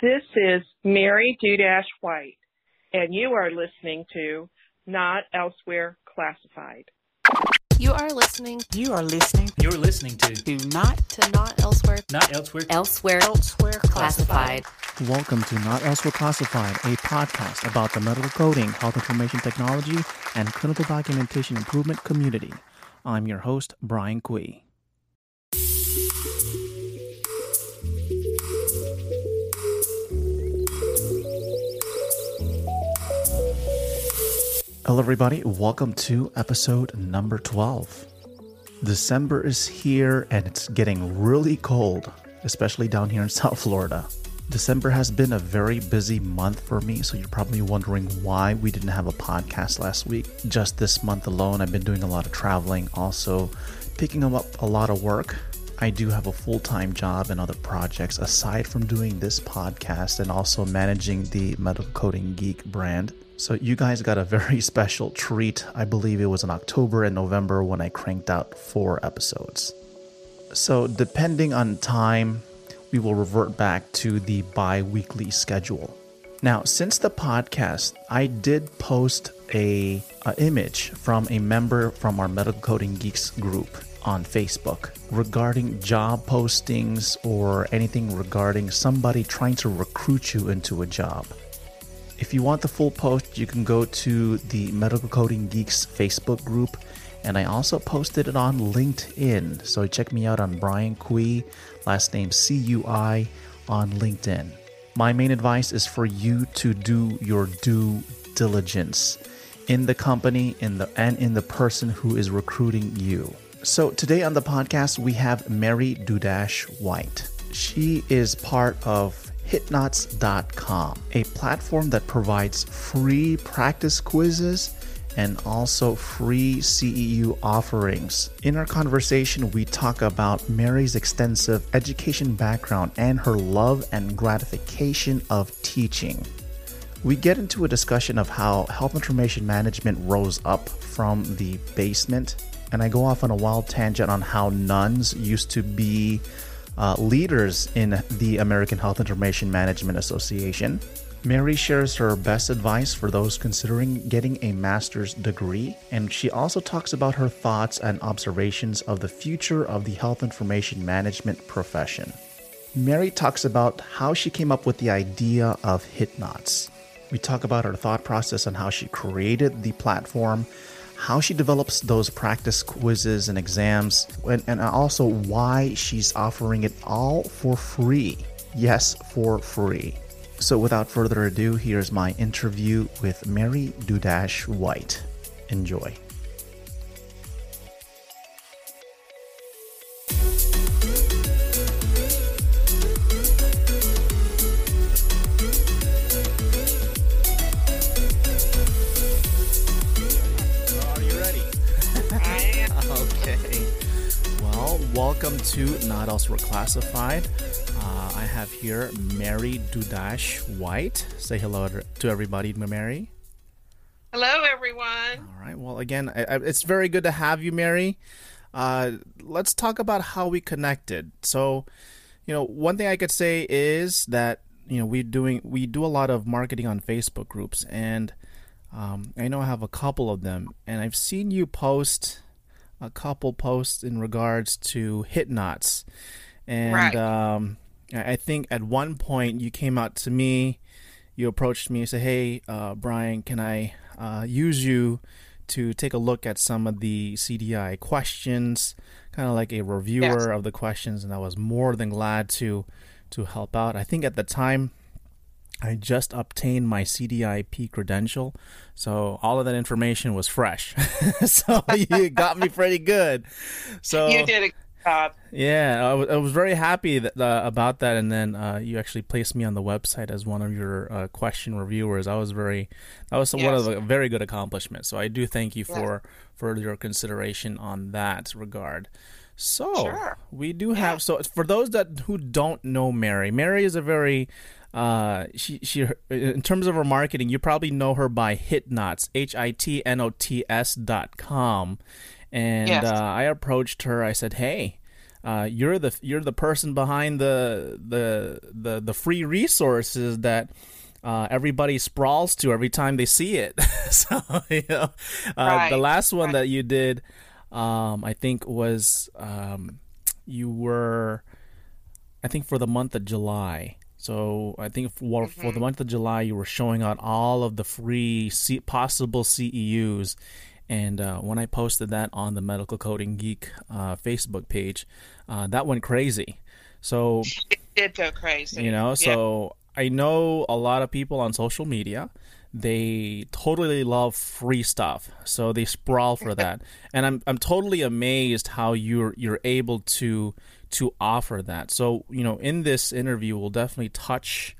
This is Mary Dudash White, and you are listening to Not Elsewhere Classified. You are listening. You are listening. You're listening to Do not to Not Elsewhere. Not Elsewhere. Elsewhere. Elsewhere Classified. Welcome to Not Elsewhere Classified, a podcast about the medical coding, health information technology, and clinical documentation improvement community. I'm your host, Brian Cui. Hello, everybody. Welcome to episode number 12. December is here and it's getting really cold, especially down here in South Florida. December has been a very busy month for me, so you're probably wondering why we didn't have a podcast last week. Just this month alone, I've been doing a lot of traveling, also picking up a lot of work. I do have a full time job and other projects aside from doing this podcast and also managing the Medical Coding Geek brand. So, you guys got a very special treat. I believe it was in October and November when I cranked out four episodes. So, depending on time, we will revert back to the bi weekly schedule. Now, since the podcast, I did post a, a image from a member from our Medical Coding Geeks group on Facebook regarding job postings or anything regarding somebody trying to recruit you into a job. If you want the full post, you can go to the Medical Coding Geeks Facebook group, and I also posted it on LinkedIn. So check me out on Brian Cui, last name C U I, on LinkedIn. My main advice is for you to do your due diligence in the company in the and in the person who is recruiting you. So today on the podcast we have Mary Dudash White. She is part of hitnots.com, a platform that provides free practice quizzes and also free CEU offerings. In our conversation, we talk about Mary's extensive education background and her love and gratification of teaching. We get into a discussion of how health information management rose up from the basement, and I go off on a wild tangent on how nuns used to be uh, leaders in the American Health Information Management Association. Mary shares her best advice for those considering getting a master's degree, and she also talks about her thoughts and observations of the future of the health information management profession. Mary talks about how she came up with the idea of HitNots. We talk about her thought process on how she created the platform, how she develops those practice quizzes and exams, and, and also why she's offering it all for free. Yes, for free. So, without further ado, here's my interview with Mary Dudash White. Enjoy. To Not Elsewhere Classified. Uh, I have here Mary Dudash White. Say hello to everybody, Mary. Hello, everyone. All right. Well, again, I, I, it's very good to have you, Mary. Uh, let's talk about how we connected. So, you know, one thing I could say is that you know we doing we do a lot of marketing on Facebook groups, and um, I know I have a couple of them, and I've seen you post a couple posts in regards to HitNots, and Right. um, I think at one point you came out to me, you approached me and said, "Hey, uh, Brian, can I uh, use you to take a look at some of the CDI questions, kind of like a reviewer Yes. of the questions?" And I was more than glad to to help out. I think at the time. I just obtained my CDIP credential, so all of that information was fresh. so you got me pretty good. So You did a good job. yeah, I was very happy that, uh, about that, and then uh, you actually placed me on the website as one of your uh, question reviewers. I was very, that was one of Yes. the very good accomplishments. So I do thank you Yes. for for your consideration on that regard. So Sure. we do have so for those that who don't know Mary, Mary is a very uh she she in terms of her marketing, you probably know her by Hitnots, H I T N O T S dot com. And Yes. uh, I approached her. I said, "Hey, uh, you're the you're the person behind the the the the free resources that uh, everybody sprawls to every time they see it. so you know, uh, Right, the last one right. that you did, um, I think was um, you were, I think for the month of July. So I think for, for Mm-hmm. the month of July, you were showing out all of the free C- possible CEUs. And uh, when I posted that on the Medical Coding Geek uh, Facebook page, uh, that went crazy. So It did go crazy. you know Yeah. so i know a lot of people on social media they totally love free stuff so they sprawl for that and i'm i'm totally amazed how you're you're able to to offer that so you know in this interview we'll definitely touch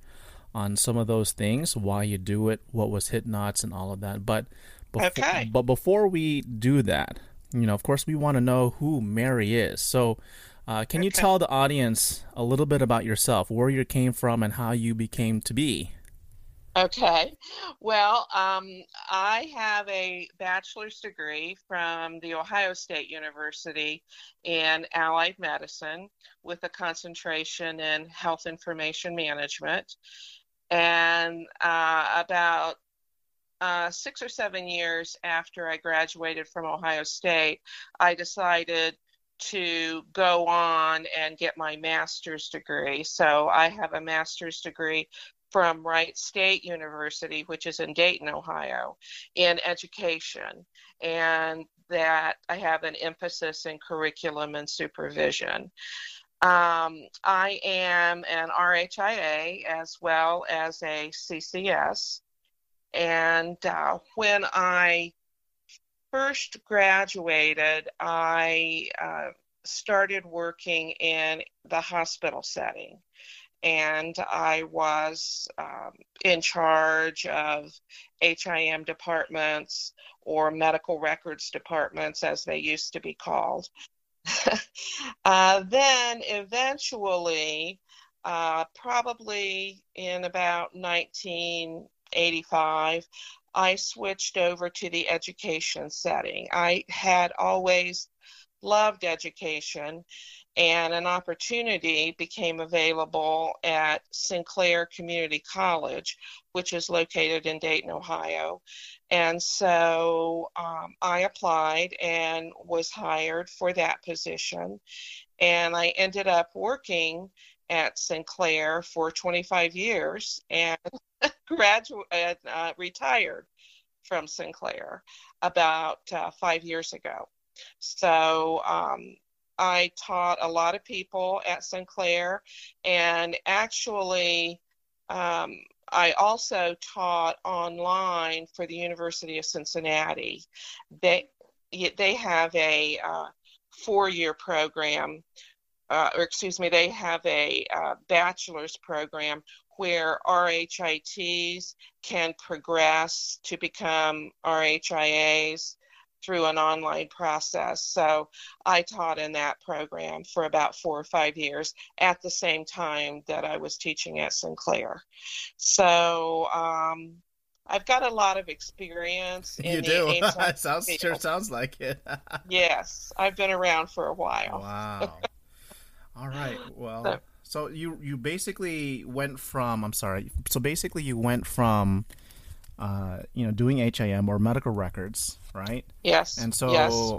on some of those things why you do it what was HitNots and all of that but befo- Okay. but before we do that you know of course we want to know who mary is so uh, can you tell the audience a little bit about yourself, where you came from, and how you became to be? Okay. Well, um, I have a bachelor's degree from the Ohio State University in allied medicine with a concentration in health information management. And uh, about uh, six or seven years after I graduated from Ohio State, I decided to go on and get my master's degree. So I have a master's degree from Wright State University, which is in Dayton, Ohio, in education. And that I have an emphasis in curriculum and supervision. Um, I am an RHIA as well as a CCS. And uh, when I first graduated, I uh, started working in the hospital setting. And I was um, in charge of HIM departments or medical records departments, as they used to be called. uh, then eventually, uh, probably in about 1985, I switched over to the education setting. I had always loved education, and an opportunity became available at Sinclair Community College, which is located in Dayton, Ohio. And so um, I applied and was hired for that position. And I ended up working at Sinclair for 25 years and graduated, uh, retired from Sinclair about uh, five years ago. So um, I taught a lot of people at Sinclair, and actually, um, I also taught online for the University of Cincinnati. They they have a uh, four-year program, uh, or excuse me, they have a uh, bachelor's program where RHITs can progress to become RHIAs through an online process. So I taught in that program for about four or five years at the same time that I was teaching at Sinclair. So um, I've got a lot of experience. In you do. It sounds sure sounds like it. Yes, I've been around for a while. wow. All right. Well, So- so you you basically went from I'm sorry. So basically you went from uh, you know doing HIM or medical records, right? Yes. And so yes.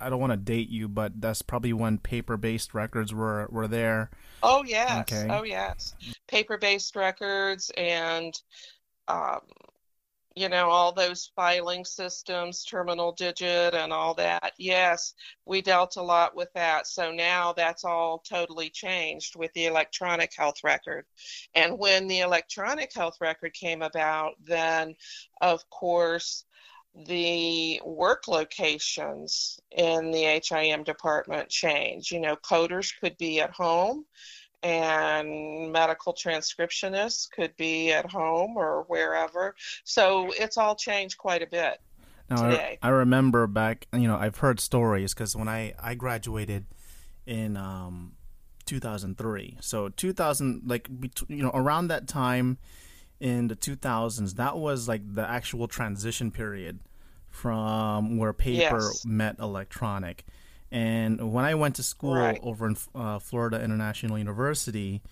I don't want to date you, but that's probably when paper-based records were were there. Oh yes. Okay. Oh yes. Paper-based records and um, you know all those filing systems, terminal digit and all that. Yes, we dealt a lot with that. So now that's all totally changed with the electronic health record. And when the electronic health record came about, then of course the work locations in the HIM department change. You know, coders could be at home and medical transcriptionists could be at home or wherever. So it's all changed quite a bit. Now, I, today. I remember back, you know, I've heard stories because when I, I graduated in um, 2003, so 2000, like, you know, around that time in the 2000s, that was like the actual transition period from where paper Yes. met electronic. And when I went to school Right. over in uh, Florida International University,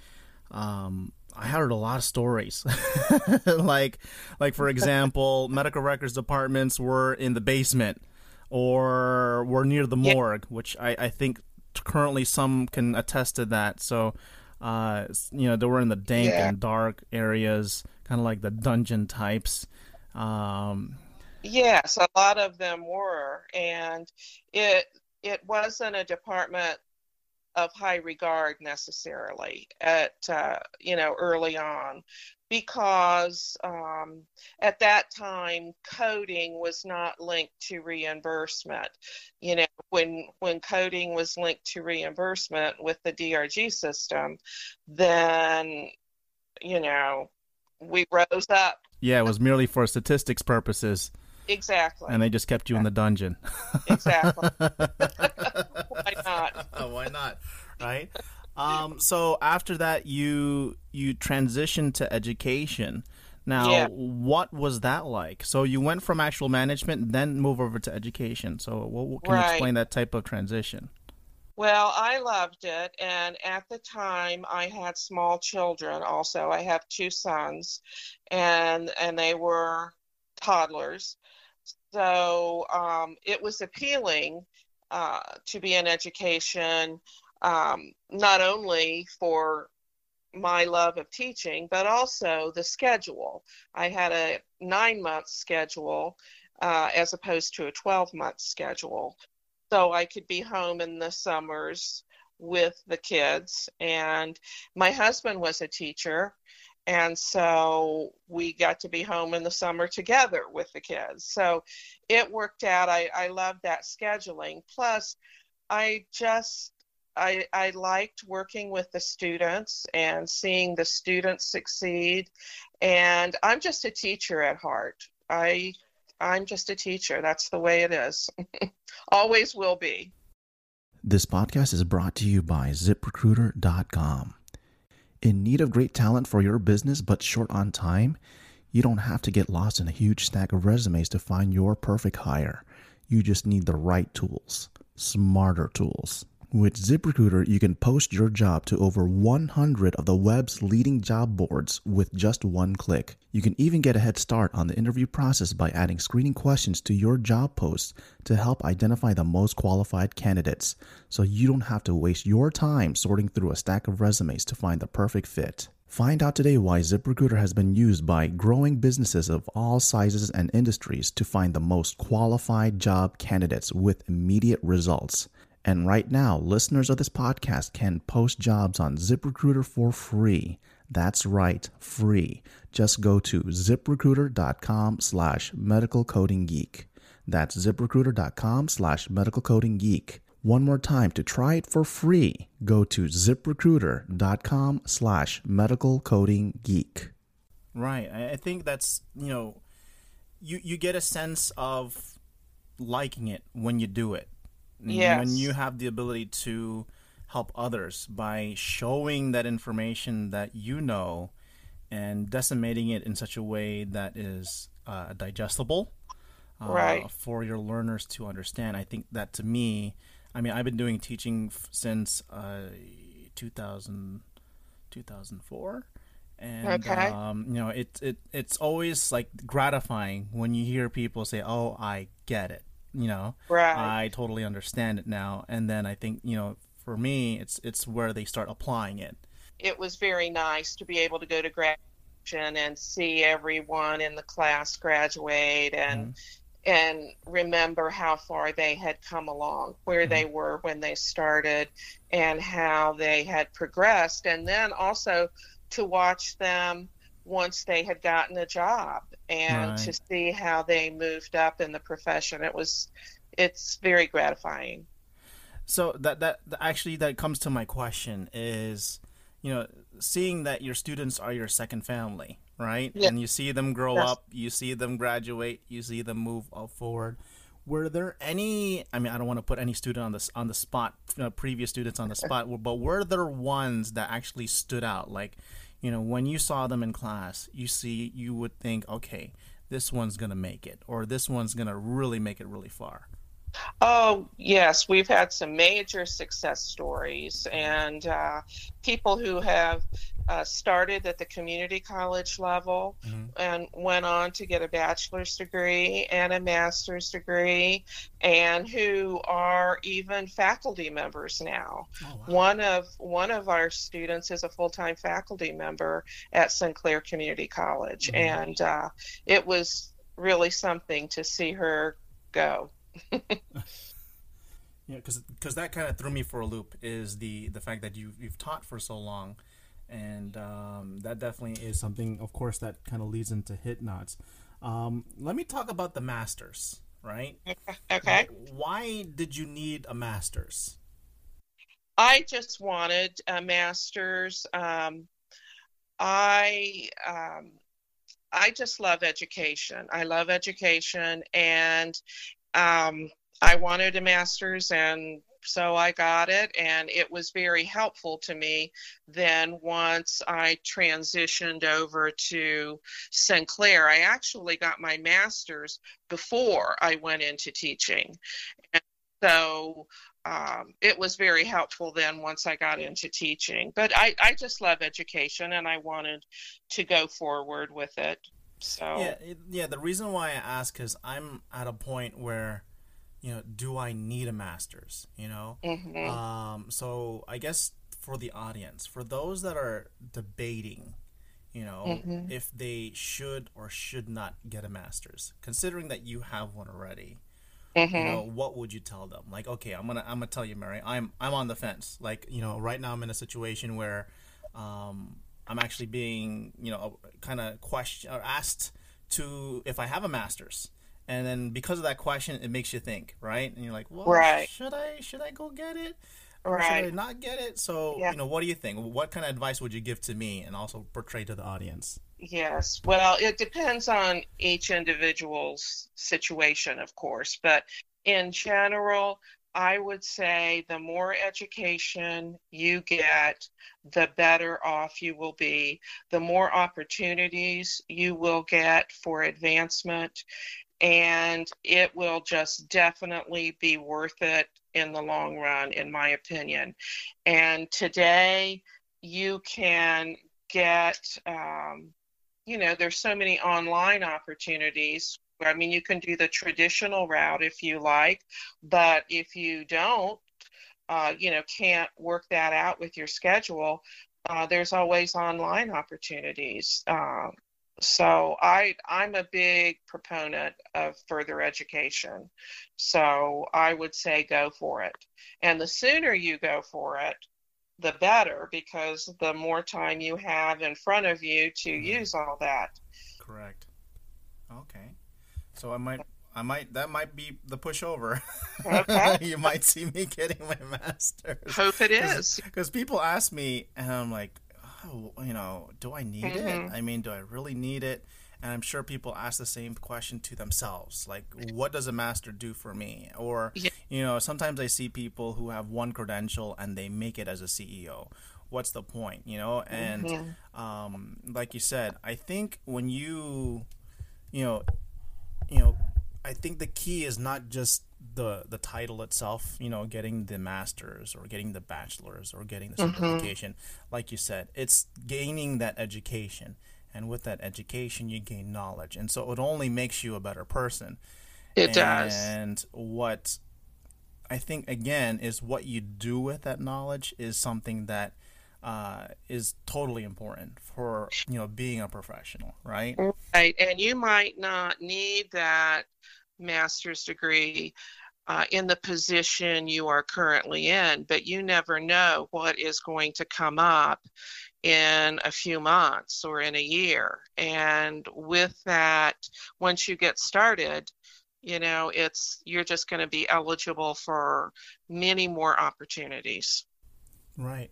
um, I heard a lot of stories. like, like for example, medical records departments were in the basement or were near the Yeah. morgue, which I, I think currently some can attest to that. So, uh, you know, they were in the dank Yeah. and dark areas, kind of like the dungeon types. Um, Yes, a lot of them were, and it it wasn't a department of high regard necessarily at uh, you know early on because um, at that time coding was not linked to reimbursement. You know when when coding was linked to reimbursement with the DRG system, then you know we rose up yeah, it was merely for statistics purposes, exactly and they just kept you in the dungeon. exactly. Why not? Why not? Right. Um, so after that, you you transitioned to education. Now, Yeah. what was that like? So you went from actual management, then move over to education. So, what, what- can you explain that type of transition? Well, I loved it, and at the time I had small children also. I have two sons, and and they were toddlers. So um, it was appealing uh, to be in education, um, not only for my love of teaching, but also the schedule. I had a nine month schedule uh, as opposed to a 12 month schedule. So I could be home in the summers with the kids. And my husband was a teacher. And so we got to be home in the summer together with the kids. So it worked out. I, I loved that scheduling. Plus, I just I, I liked working with the students and seeing the students succeed. And I'm just a teacher at heart. I I'm just a teacher. That's the way it is. Always will be. This podcast is brought to you by ZipRecruiter.com. In need of great talent for your business but short on time? You don't have to get lost in a huge stack of resumes to find your perfect hire. You just need the right tools, smarter tools. With ZipRecruiter, you can post your job to over 100 of the web's leading job boards with just one click. You can even get a head start on the interview process by adding screening questions to your job posts to help identify the most qualified candidates, so you don't have to waste your time sorting through a stack of resumes to find the perfect fit. Find out today why ZipRecruiter has been used by growing businesses of all sizes and industries to find the most qualified job candidates with immediate results. And right now, listeners of this podcast can post jobs on ZipRecruiter for free. That's right, free. Just go to ziprecruiter.com slash medical coding geek. That's ziprecruiter.com slash medical coding geek. One more time to try it for free. Go to ziprecruiter.com slash medical coding geek. Right. I think that's, you know, you, you get a sense of liking it when you do it. Yes. When you have the ability to help others by showing that information that you know and decimating it in such a way that is uh, digestible uh, Right. for your learners to understand. I think that to me, I mean, I've been doing teaching f- since uh, 2000, 2004. And Okay. um, you know, it it it's always like gratifying when you hear people say, "Oh, I get it." You know, Right. I totally understand it now. And then I think you know, for me, it's it's where they start applying it. It was very nice to be able to go to graduation and see everyone in the class graduate and mm-hmm. and remember how far they had come along, where mm-hmm. they were when they started, and how they had progressed, and then also to watch them once they had gotten a job and Right. to see how they moved up in the profession. It was, it's very gratifying. So that that actually that comes to my question is, you know, seeing that your students are your second family, right? Yeah. And you see them grow Yes. up, you see them graduate, you see them move forward. Were there any? I mean, I don't want to put any student on this on the spot, uh, previous students on the spot, but were there ones that actually stood out? Like, you know, when you saw them in class, you see, you would think, okay, this one's gonna make it, or this one's gonna really make it really far. Oh, yes, we've had some major success stories and uh, people who have uh, started at the community college level Mhm. and went on to get a bachelor's degree and a master's degree, and who are even faculty members now. Oh, One of one of our students is a full-time faculty member at Sinclair Community College, Mhm. and uh, it was really something to see her go. Yeah, because that kind of threw me for a loop. Is the the fact that you you've taught for so long, and um, that definitely is something, of course, that kind of leads into HitNots. Um, let me talk about the masters, right? Okay. Why did you need a masters? I just wanted a master's. Um, I um, I just love education. I love education, and um, I wanted a master's, and so I got it, and it was very helpful to me. Then once I transitioned over to Sinclair, I actually got my master's before I went into teaching, and so um, it was very helpful then once I got into teaching. But I, I just love education and I wanted to go forward with it. So, Yeah, yeah. The reason why I ask is I'm at a point where, you know, do I need a master's? You know, mhm. Um, so I guess for the audience, for those that are debating, you know, Mhm. if they should or should not get a master's, considering that you have one already, Mhm. you know, what would you tell them? Like, okay, I'm gonna I'm gonna tell you, Mary, I'm I'm on the fence. Like, you know, right now I'm in a situation where, um, I'm actually being, you know, kind of question or asked to if I have a master's. And then because of that question, it makes you think, right? And you're like, well, Right. should I should I go get it? Or should I not get it? So, Yeah. you know, what do you think? What kind of advice would you give to me and also portray to the audience? Yes. Well, it depends on each individual's situation, of course, but in general, I would say the more education you get, the better off you will be. The more opportunities you will get for advancement, and it will just definitely be worth it in the long run, in my opinion. And today, you can get um, you know, there's so many online opportunities. I mean, you can do the traditional route if you like, but if you don't, uh, you know, can't work that out with your schedule, uh, there's always online opportunities. Uh, so I, I'm a big proponent of further education. So I would say go for it. And the sooner you go for it, the better because the more time you have in front of you to use all that. Correct. Okay. So I might, I might, that might be the pushover. Okay. you might see me getting my master's. Hope it is. Because people ask me, and I'm like, oh, you know, do I need Mhm. it? I mean, do I really need it? And I'm sure people ask the same question to themselves, like, what does a master do for me? Or, Yeah. you know, sometimes I see people who have one credential and they make it as a CEO. What's the point, you know? And Mhm. um, like you said, I think when you, you know, you know, I think the key is not just the the title itself, you know, getting the masters or getting the bachelor's or getting the Mhm. certification. Like you said, it's gaining that education, and with that education, you gain knowledge, and so it only makes you a better person. It does. And what I think again is what you do with that knowledge is something that uh, is totally important for you know being a professional, right? Right. And you might not need that master's degree uh, in the position you are currently in, but you never know what is going to come up in a few months or in a year. And with that, once you get started, you know, it's you're just going to be eligible for many more opportunities. Right.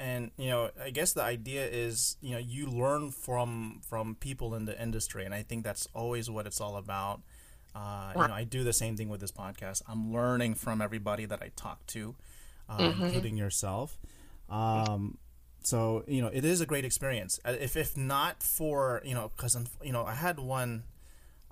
And you know, I guess the idea is, you know, you learn from from people in the industry, and I think that's always what it's all about. Uh, you know, I do the same thing with this podcast. I'm learning from everybody that I talk to, uh, Mhm. including yourself. Um, so you know, it is a great experience. Uh, If if not for you know, because you know, I had one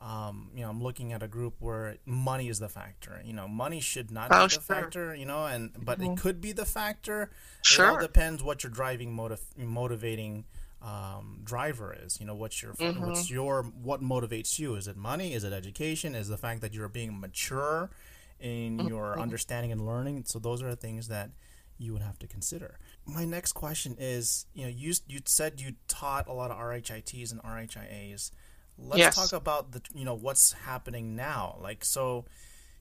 um, you know, I'm looking at a group where money is the factor. You know, money should not Oh, be the sure. factor. You know, and but it could be the factor. Sure. It all depends what your driving motiv- motivating um, driver is. You know, what's your what's your what motivates you? Is it money? Is it education? Is the fact that you're being mature in your understanding and learning? So those are the things that you would have to consider. My next question is, you know, you you said you taught a lot of RHITs and RHIAs. Let's Yes. talk about the you know what's happening now. Like so,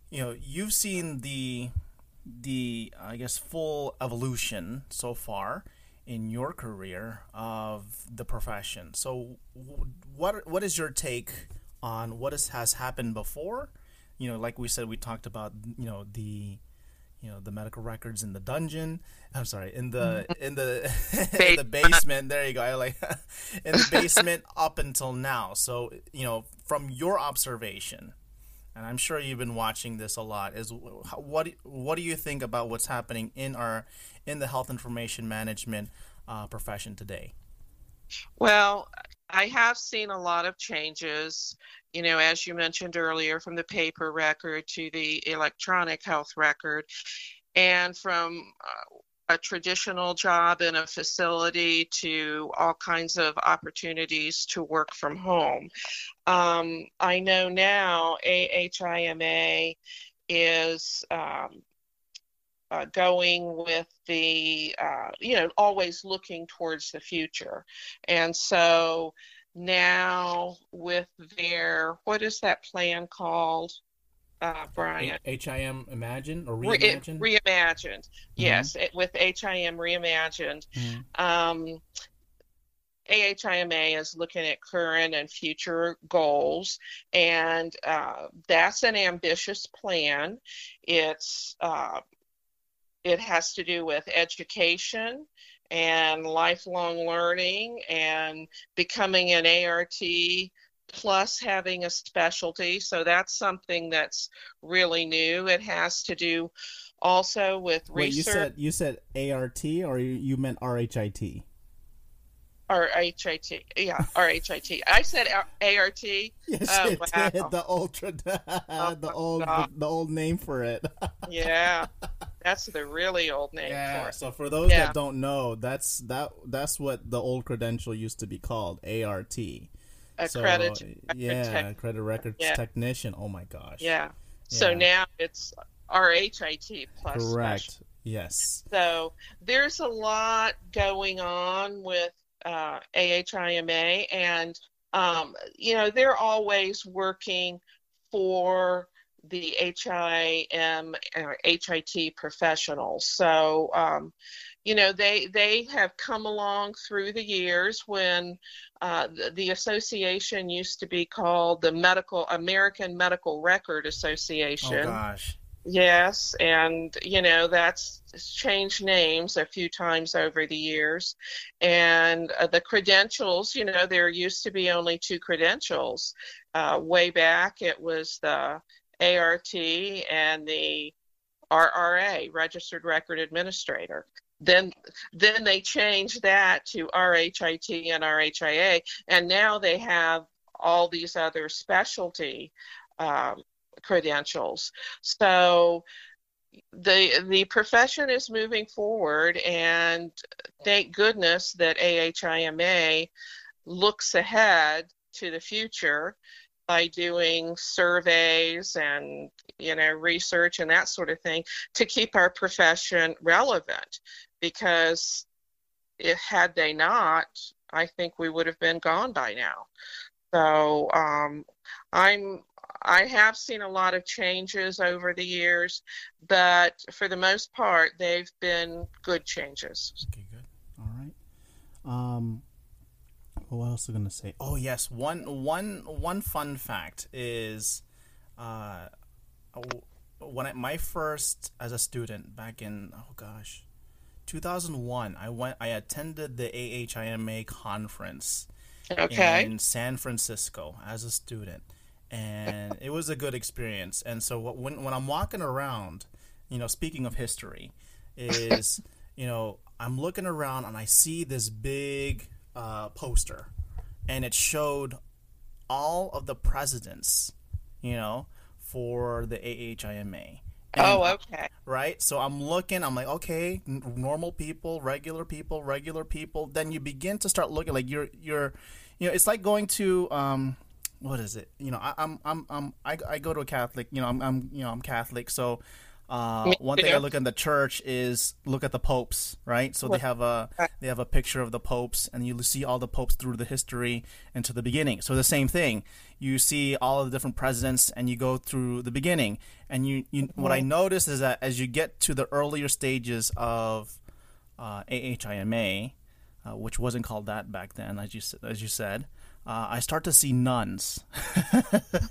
you know, you've seen the the I guess full evolution so far in your career of the profession. So what what is your take on what is, has happened before? You know, like we said, we talked about you know the you know the medical records in the dungeon. I'm sorry, in the in the in the basement. There you go. I like in the basement up until now. So you know, from your observation, and I'm sure you've been watching this a lot. Is what what do you think about what's happening in our in the health information management uh, profession today? Well, I have seen a lot of changes, you know, as you mentioned earlier, from the paper record to the electronic health record, and from uh, a traditional job in a facility to all kinds of opportunities to work from home. Um, I know now AHIMA is um, uh, going with the, uh, you know, always looking towards the future. And so now with their, what is that plan called, uh, Brian? HIM Imagine or Re- it- Reimagine? reimagined. Yes, it, with HIM reimagined. Mhm. Um, AHIMA is looking at current and future goals, and uh, that's an ambitious plan. It's uh, it has to do with education and lifelong learning and becoming an ART plus having a specialty. So that's something that's really new. It has to do also with Wait, you said you said ART or you, you meant RHIT? or HIT. Yeah, RHIT. I said ART. Yes, Oh, it wow. did. The ultra, oh, the my old, God. the old name for it. Yeah, that's the really old name for Yeah. it. So for those Yeah. that don't know, that's that that's what the old credential used to be called, ART. So, Accredited. yeah, tech- credit records Yeah. technician. Oh my gosh. Yeah. So now it's RHIT plus special. Correct. Yes. So there's a lot going on with uh, AHIMA, and um, you know they're always working for the HIM or HIT professionals. So um, you know they they have come along through the years when uh, the, the association used to be called the Medical American Medical Record Association. Oh gosh. Yes, and you know that's changed names a few times over the years, and uh, the credentials. You know, there used to be only two credentials. Uh, way back, it was the ART and the RRA, Registered Record Administrator. Then, then they changed that to RHIT and RHIA, and now they have all these other specialty um, credentials. So the the profession is moving forward, and thank goodness that AHIMA looks ahead to the future by doing surveys and you know research and that sort of thing to keep our profession relevant because if had they not i think we would have been gone by now so um, i'm i have seen a lot of changes over the years but for the most part they've been good changes Okay, good. All right. Um, what else was I gonna say? Oh yes, one one one fun fact is, uh, when I, my first as a student back in oh gosh, 2001, I went I attended the AHIMA conference okay in San Francisco as a student, and it was a good experience. And so when when I'm walking around, you know, speaking of history, is you know I'm looking around and I see this big uh, poster, and it showed all of the presidents, you know, for the AHIMA. oh, okay. Right? So I'm looking, I'm like, okay, n- normal people, regular people, regular people. Then you begin to start looking like you're you're you know, it's like going to um what is it? You know, I, I'm I'm I'm I, I go to a Catholic, you know, I'm I'm you know, I'm Catholic, so uh, one thing I look in the church is look at the popes, right? So they have a they have a picture of the popes, and you see all the popes through the history and to the beginning. So the same thing, you see all of the different presidents, and you go through the beginning. And you, you what I notice is that as you get to the earlier stages of uh, AHIMA, uh, which wasn't called that back then, as you as you said, uh, I start to see nuns.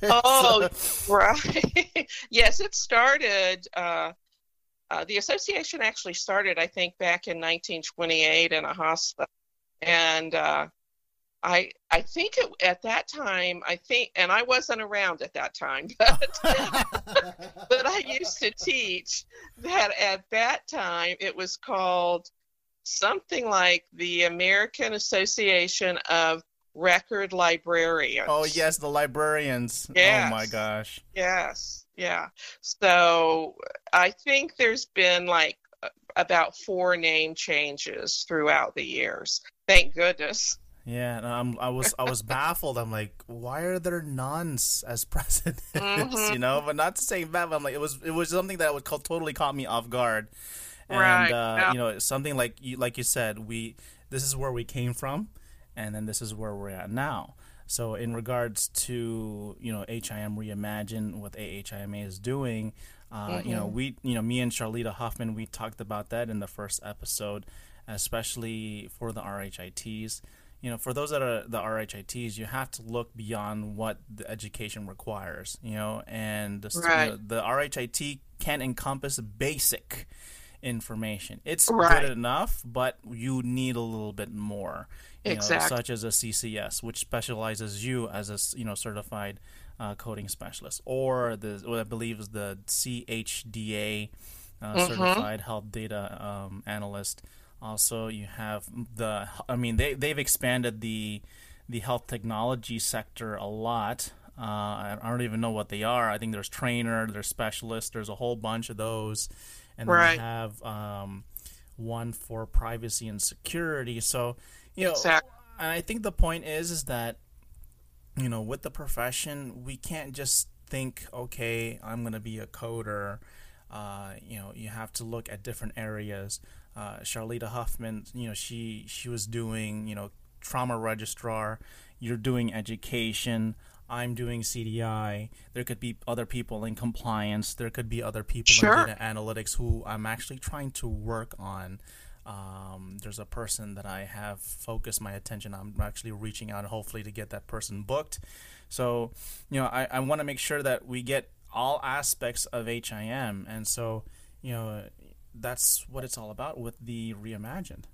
Oh, right. yes, it started. Uh, uh, the association actually started, I think, back in 1928 in a hospital, and uh, I I think it, at that time I think, and I wasn't around at that time, but but I used to teach that at that time it was called something like the American Association of Record Librarians. oh yes, the librarians. Oh my gosh. Yes, yeah. So I think there's been like about four name changes throughout the years. Thank goodness. Yeah, and I'm, I was I was baffled. I'm like, why are there nuns as presidents? Mhm. You know, but not to say bad. But I'm like, it was it was something that would co- totally caught me off guard. And Right, uh, yeah. you know, something like you like you said, we this is where we came from, and then this is where we're at now. So in regards to you know HIM Reimagine, what AHIMA is doing, uh, you know we you know me and Charlita Hoffman we talked about that in the first episode, especially for the RHITs. You know, for those that are the RHITs, you have to look beyond what the education requires. You know, and the, Right. you know, the RHIT can encompass basic information. It's Right. good enough, but you need a little bit more. You know, such as a CCS, which specializes you as a you know certified uh, coding specialist, or the what I believe is the CHDA uh, Mhm. certified health data um, analyst. Also, you have the I mean they they've expanded the the health technology sector a lot. Uh, I don't even know what they are. I think there's trainer, there's specialist, there's a whole bunch of those, and then Right. you have um, one for privacy and security. So, you know, Exactly. and I think the point is is that you know with the profession we can't just think okay I'm gonna be a coder. Uh, you know, you have to look at different areas. Uh, Charlita Huffman, you know, she she was doing you know trauma registrar. You're doing education. I'm doing CDI. There could be other people in compliance. There could be other people Sure. in data analytics who I'm actually trying to work on. Um, there's a person that I have focused my attention. I'm actually reaching out, hopefully, to get that person booked. So, you know, I, I want to make sure that we get all aspects of HIM, and so, you know, that's what it's all about with the reimagined.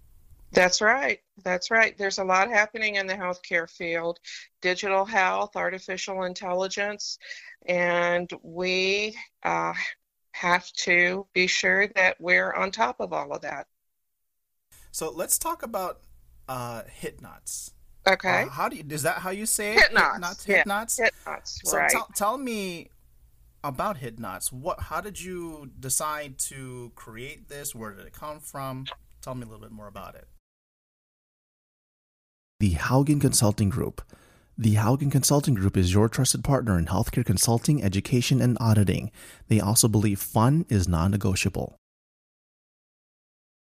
That's right. That's right. There's a lot happening in the healthcare field digital health, artificial intelligence, and we uh, have to be sure that we're on top of all of that. So let's talk about uh, HitNots. Okay. Uh, how do you? Is that how you say it? HitNots, Hit yeah. knots. Hit knots, So right. tell, tell me about HitNots. What? How did you decide to create this? Where did it come from? Tell me a little bit more about it. The Haugen Consulting Group. The Haugen Consulting Group is your trusted partner in healthcare consulting, education, and auditing. They also believe fun is non negotiable.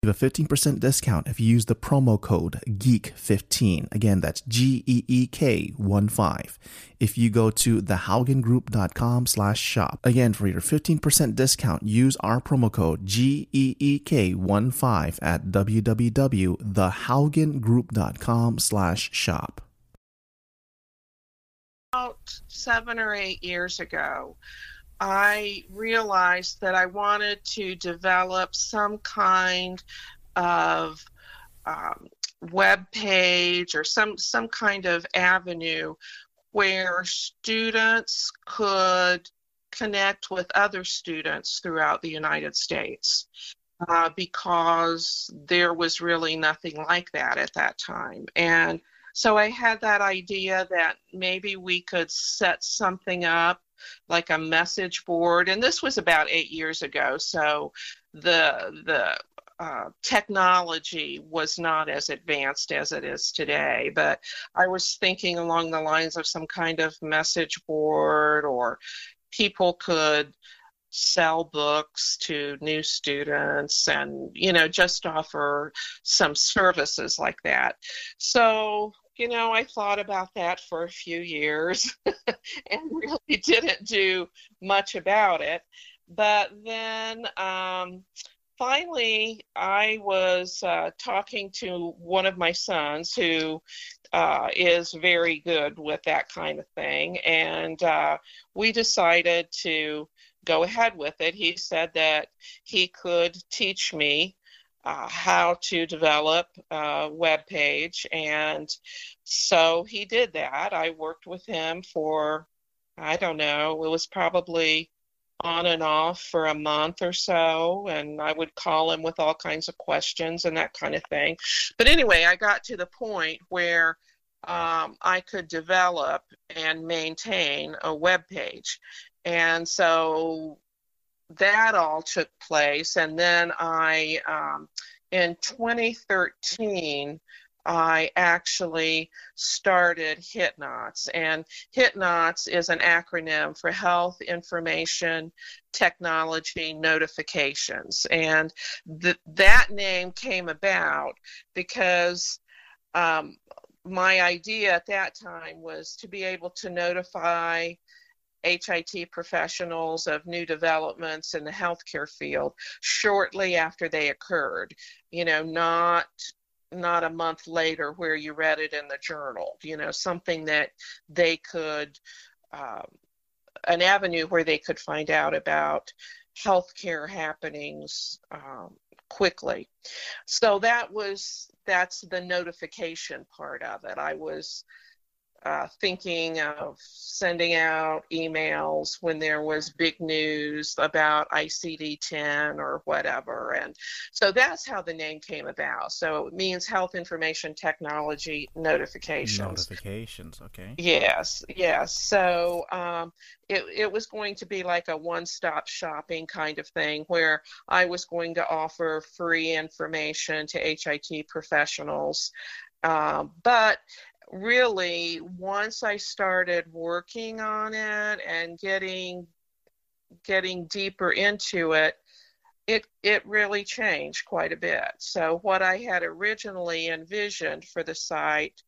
A 15% discount if you use the promo code GEEK15. Again, that's G E E K 1 5. If you go to thehaugengroup.com slash shop. Again, for your 15% discount, use our promo code G E E K 1 5 at www.thehaugengroup.com slash shop. about seven or eight years ago, I realized that I wanted to develop some kind of um, web page or some some kind of avenue where students could connect with other students throughout the United States. Uh, because there was really nothing like that at that time. And So I had that idea that maybe we could set something up like a message board and this was about 8 years ago so the the uh, technology was not as advanced as it is today, but I was thinking along the lines of some kind of message board or people could sell books to new students and you know just offer some services like that. So you know i thought about that for a few years and really didn't do much about it. But then um, finally i was uh, talking to one of my sons who uh, is very good with that kind of thing. And uh, we decided to go ahead with it. He said that he could teach me uh, how to develop a web page, and so he did that. I worked with him for, I don't know, it was probably on and off for a month or so, and I would call him with all kinds of questions and that kind of thing. But anyway, I got to the point where um, I could develop and maintain a web page. And so that all took place. And then I, um, in 2013, I actually started HITNOTS. And HITNOTS is an acronym for Health Information Technology Notifications. And th- that name came about because um, my idea at that time was to be able to notify HIT professionals of new developments in the healthcare field shortly after they occurred. You know, not not a month later where you read it in the journal. You know, something that they could um, an avenue where they could find out about healthcare happenings um, quickly. So that was that's the notification part of it. I was uh, thinking of sending out emails when there was big news about ICD 10 or whatever. And so that's how the name came about. So it means Health Information Technology Notifications. Notifications, okay. Yes, yes. So um, it, it was going to be like a one stop shopping kind of thing where I was going to offer free information to HIT professionals. Um, but really once I started working on it and getting getting deeper into it, it it really changed quite a bit. So what I had originally envisioned for the site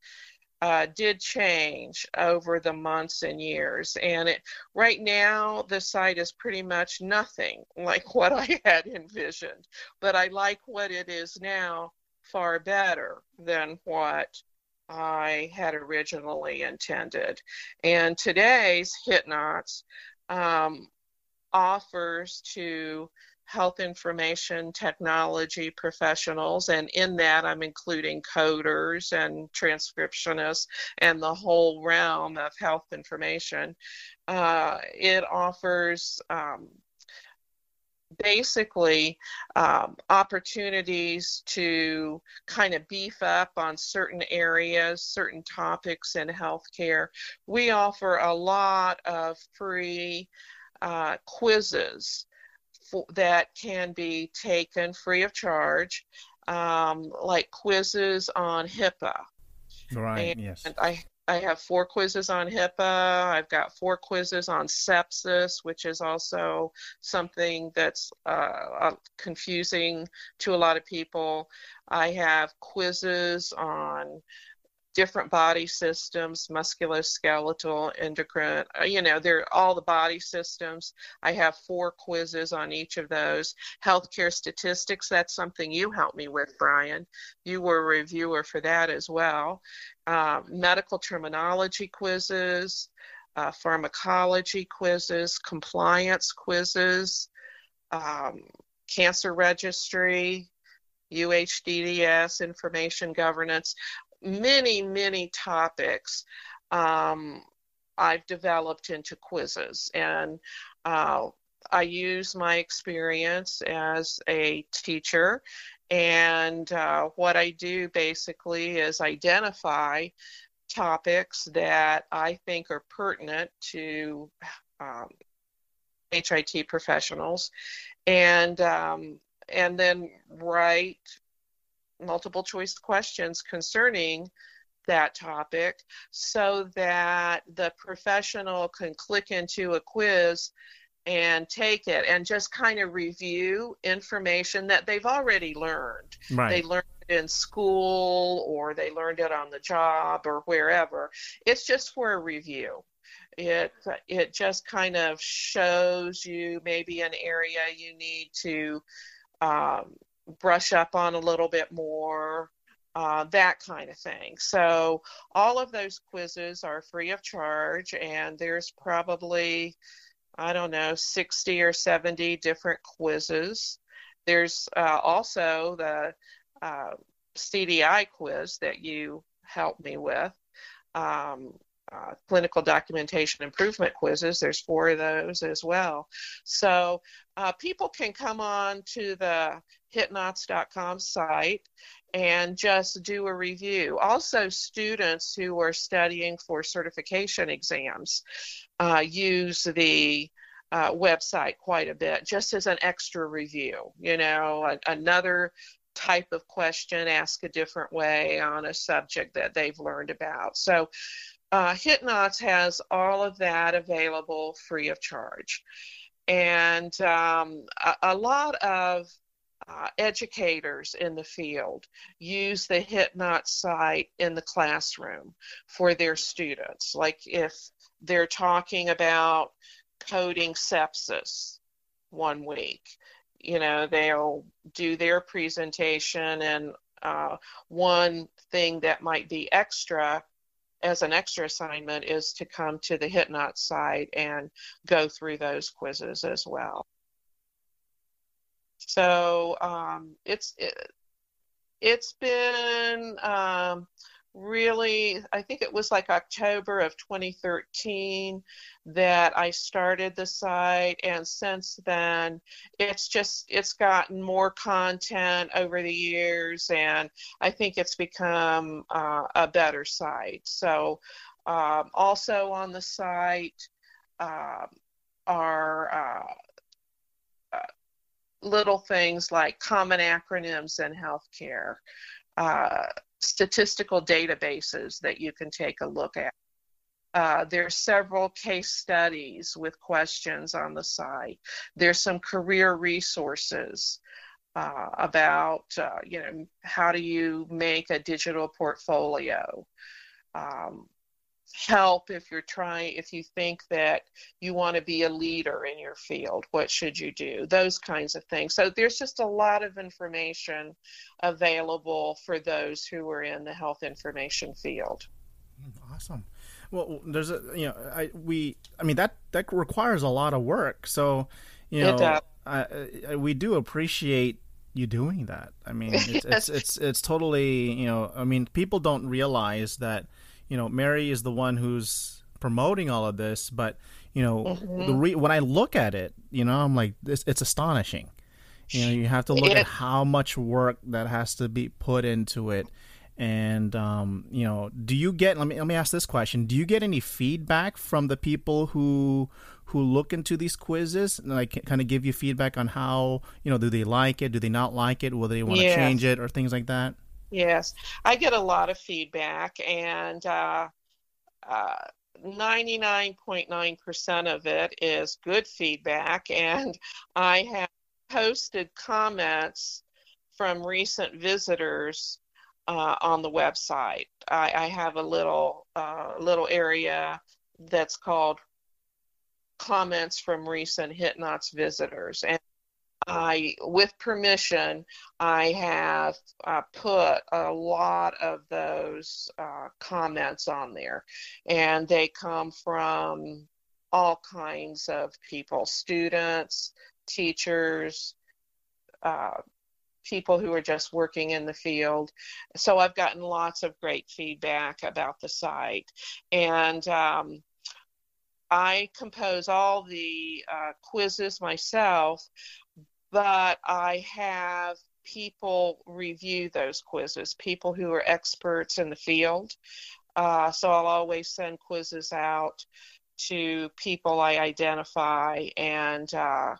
uh, did change over the months and years, and it right now the site is pretty much nothing like what I had envisioned. But I like what it is now far better than what I had originally intended. And today's HITNOTS um, offers to health information technology professionals, and in that I'm including coders and transcriptionists and the whole realm of health information. Uh, it offers um, basically um, opportunities to kind of beef up on certain areas, certain topics in healthcare. We offer a lot of free uh, quizzes for, that can be taken free of charge, um, like quizzes on HIPAA. Right, and, yes. And I I have four quizzes on HIPAA. I've got four quizzes on sepsis, which is also something that's uh, uh, confusing to a lot of people. I have quizzes on different body systems musculoskeletal endocrine uh, you know they're all the body systems. I have four quizzes on each of those. Healthcare statistics that's something you helped me with brian. You were a reviewer for that as well. Uh, medical terminology quizzes uh, pharmacology quizzes compliance quizzes um, cancer registry UHDDS, information governance many, many topics um, I've developed into quizzes. And uh, I use my experience as a teacher, and uh, what I do basically is identify topics that I think are pertinent to um, HIT professionals, and um, and then write multiple choice questions concerning that topic so that the professional can click into a quiz and take it and just kind of review information that they've already learned. Right. They learned it in school or they learned it on the job or wherever. It's just for a review. It it just kind of shows you maybe an area you need to um, brush up on a little bit more, uh, that kind of thing. So all of those quizzes are free of charge, and there's probably I don't know 60 or 70 different quizzes. There's uh, also the uh, CDI quiz that you helped me with. Um, uh, clinical documentation improvement quizzes. There's four of those as well. So uh, people can come on to the hitnots.com site and just do a review. Also, students who are studying for certification exams uh, use the uh, website quite a bit just as an extra review. You know, a, another type of question asked a different way on a subject that they've learned about. So uh, has all of that available free of charge. And um, a, a, lot of uh, educators in the field use the HitNots site in the classroom for their students. Like if they're talking about coding sepsis one week, you know, they'll do their presentation and uh, one thing that might be extra as an extra assignment is to come to the HitNot site and go through those quizzes as well. So um, it's it, has been um, really, I think it was like October of 2013 that I started the site, and since then, it's just it's gotten more content over the years, and I think it's become uh, a better site. So, um, also on the site uh, are uh, uh, little things like common acronyms in healthcare. Uh, statistical databases that you can take a look at. Uh, there's several case studies with questions on the site. There's some career resources uh, about, uh, you know, how do you make a digital portfolio. Um, help if you're trying if you think that you want to be a leader in your field what should you do? Those kinds of things. So there's just a lot of information available for those who are in the health information field. Mm, awesome. Well there's a you know i we i mean that that requires a lot of work. So you know I, I, we do appreciate you doing that. I mean it's, yes. it's it's it's totally you know i mean people don't realize that you know, Mary is the one who's promoting all of this, but you know, mm-hmm. the re- when I look at it, you know, I'm like, this, it's astonishing. You know, you have to look it, at how much work that has to be put into it. And um, you know, do you get? Let me let me ask this question: Do you get any feedback from the people who who look into these quizzes? And like, kind of give you feedback on how you know, do they like it? Do they not like it? Will they want to yes. change it or things like that? Yes, I get a lot of feedback, and uh, uh, 99.9% of it is good feedback. And I have posted comments from recent visitors uh, on the website. I, I have a little uh, little area that's called comments from recent HitNots visitors, and I, with permission, I have uh, put a lot of those uh, comments on there, and they come from all kinds of people students, teachers, uh, people who are just working in the field. So I've gotten lots of great feedback about the site. And um, I compose all the uh, quizzes myself, but I have people review those quizzes, people who are experts in the field. Uh, so I'll always send quizzes out to people I identify, and uh,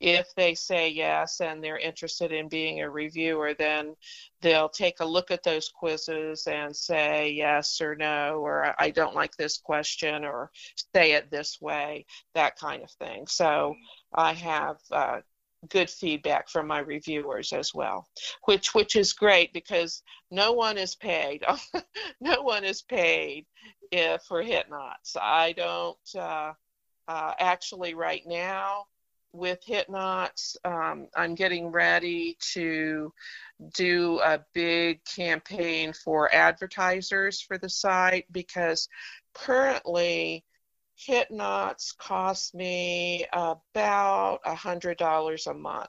if they say yes and they're interested in being a reviewer, then they'll take a look at those quizzes and say yes or no, or I don't like this question, or say it this way, that kind of thing. So I have uh, good feedback from my reviewers as well, which which is great because no one is paid. no one is paid if for HitNots. I don't uh, uh, actually right now with HitNots. Um, I'm getting ready to do a big campaign for advertisers for the site because currently HitNots cost me about a hundred dollars a month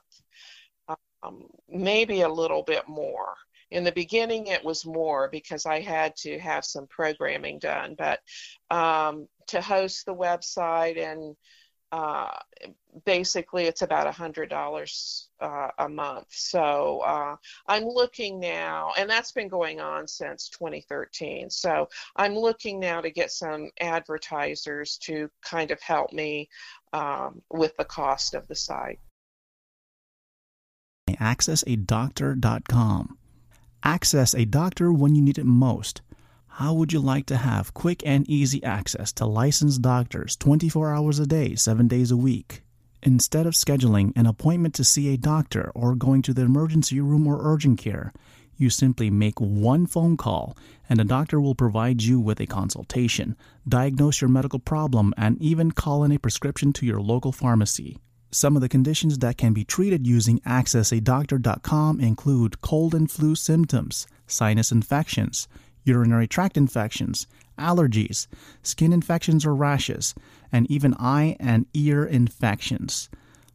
um, maybe a little bit more. In the beginning it was more because i had to have some programming done but um, to host the website and uh, basically it's about a hundred dollars uh, a month. So uh, i'm looking now and that's been going on since 2013 so i'm looking now to get some advertisers to kind of help me um, with the cost of the site. Access a accessadoctor.com access a doctor when you need it most how would you like to have quick and easy access to licensed doctors 24 hours a day, 7 days a week? Instead of scheduling an appointment to see a doctor or going to the emergency room or urgent care, you simply make one phone call and a doctor will provide you with a consultation, diagnose your medical problem, and even call in a prescription to your local pharmacy. Some of the conditions that can be treated using accessadoctor.com include cold and flu symptoms, sinus infections, urinary tract infections, allergies, skin infections or rashes, and even eye and ear infections.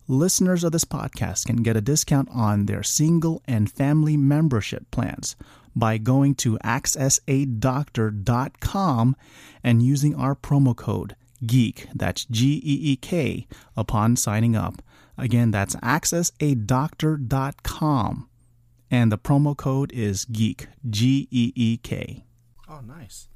Listeners of this podcast can get a discount on their single and family membership plans by going to accessadoctor.com and using our promo code GEEK, that's G E E K, upon signing up. Again, that's accessadoctor.com and the promo code is geek g e e k. Oh nice.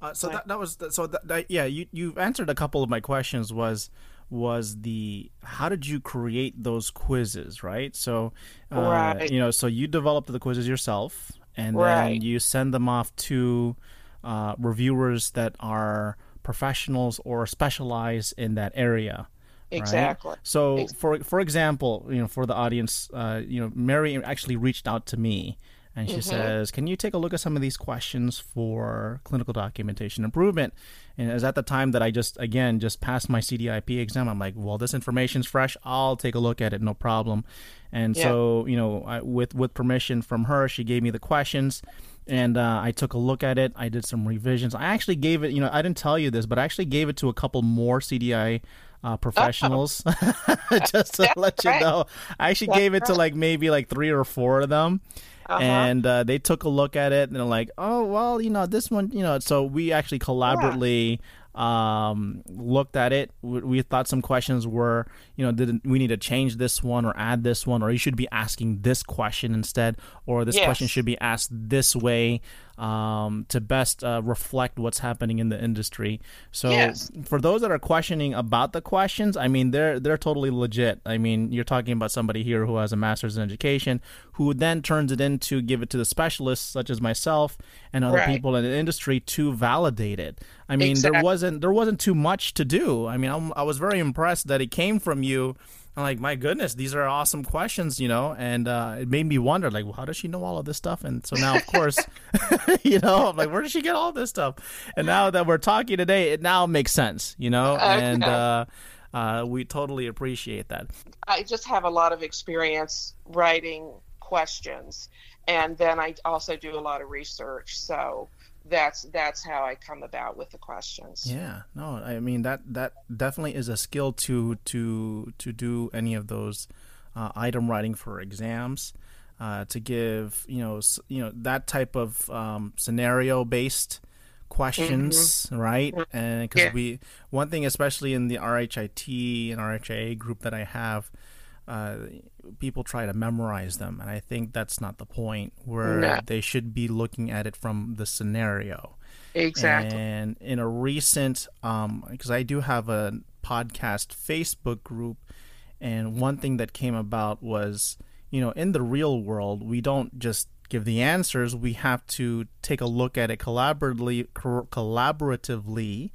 Uh, so that, that was so that, that, yeah you you've answered a couple of my questions was was the how did you create those quizzes right? So uh, right. you know so you developed the quizzes yourself and right. then you send them off to uh, reviewers that are professionals or specialize in that area Exactly. Right? So, for for example, you know, for the audience, uh, you know, Mary actually reached out to me, and she mm-hmm. says, "Can you take a look at some of these questions for clinical documentation improvement?" And it was at the time that I just again just passed my CDIP exam. I'm like, "Well, this information's fresh. I'll take a look at it, no problem." And yeah. so, you know, I, with with permission from her, she gave me the questions and uh, I took a look at it. I did some revisions. I actually gave it, you know, I didn't tell you this, but I actually gave it to a couple more CDI uh, professionals just to let you know. I actually gave it to like maybe like three or four of them. Uh-huh. And uh, they took a look at it and they're like, oh, well, you know, this one, you know, so we actually collaboratively um, looked at it. We, we, thought some questions were, you know, did we need to change this one or add this one, or you should be asking this question instead, or this yes. question should be asked this way um, to best uh, reflect what's happening in the industry. So yes. for those that are questioning about the questions, I mean, they're they're totally legit. I mean, you're talking about somebody here who has a master's in education, who then turns it into give it to the specialists such as myself and other right. people in the industry to validate it. I mean, exactly. there wasn't there wasn't too much to do. I mean, I'm, I was very impressed that it came from you I'm like, my goodness, these are awesome questions, you know, and uh, it made me wonder, like, well, how does she know all of this stuff? And so now, of course, you know, I'm like, where does she get all this stuff? And now that we're talking today, it now makes sense, you know, okay. and uh, uh, we totally appreciate that. I just have a lot of experience writing questions, and then I also do a lot of research, so that's that's how I come about with the questions. Yeah, no, I mean that that definitely is a skill to to to do any of those uh, item writing for exams. Uh, to give you know you know that type of um, scenario based questions, right? And because Yeah. we, one thing, especially in the RHIT and RHIA group that I have, uh, people try to memorize them, and I think that's not the point. Where No. they should be looking at it from the scenario. Exactly. And in a recent, um, because I do have a podcast Facebook group, and one thing that came about was, you know, in the real world, we don't just give the answers. We have to take a look at it collaboratively, collaboratively,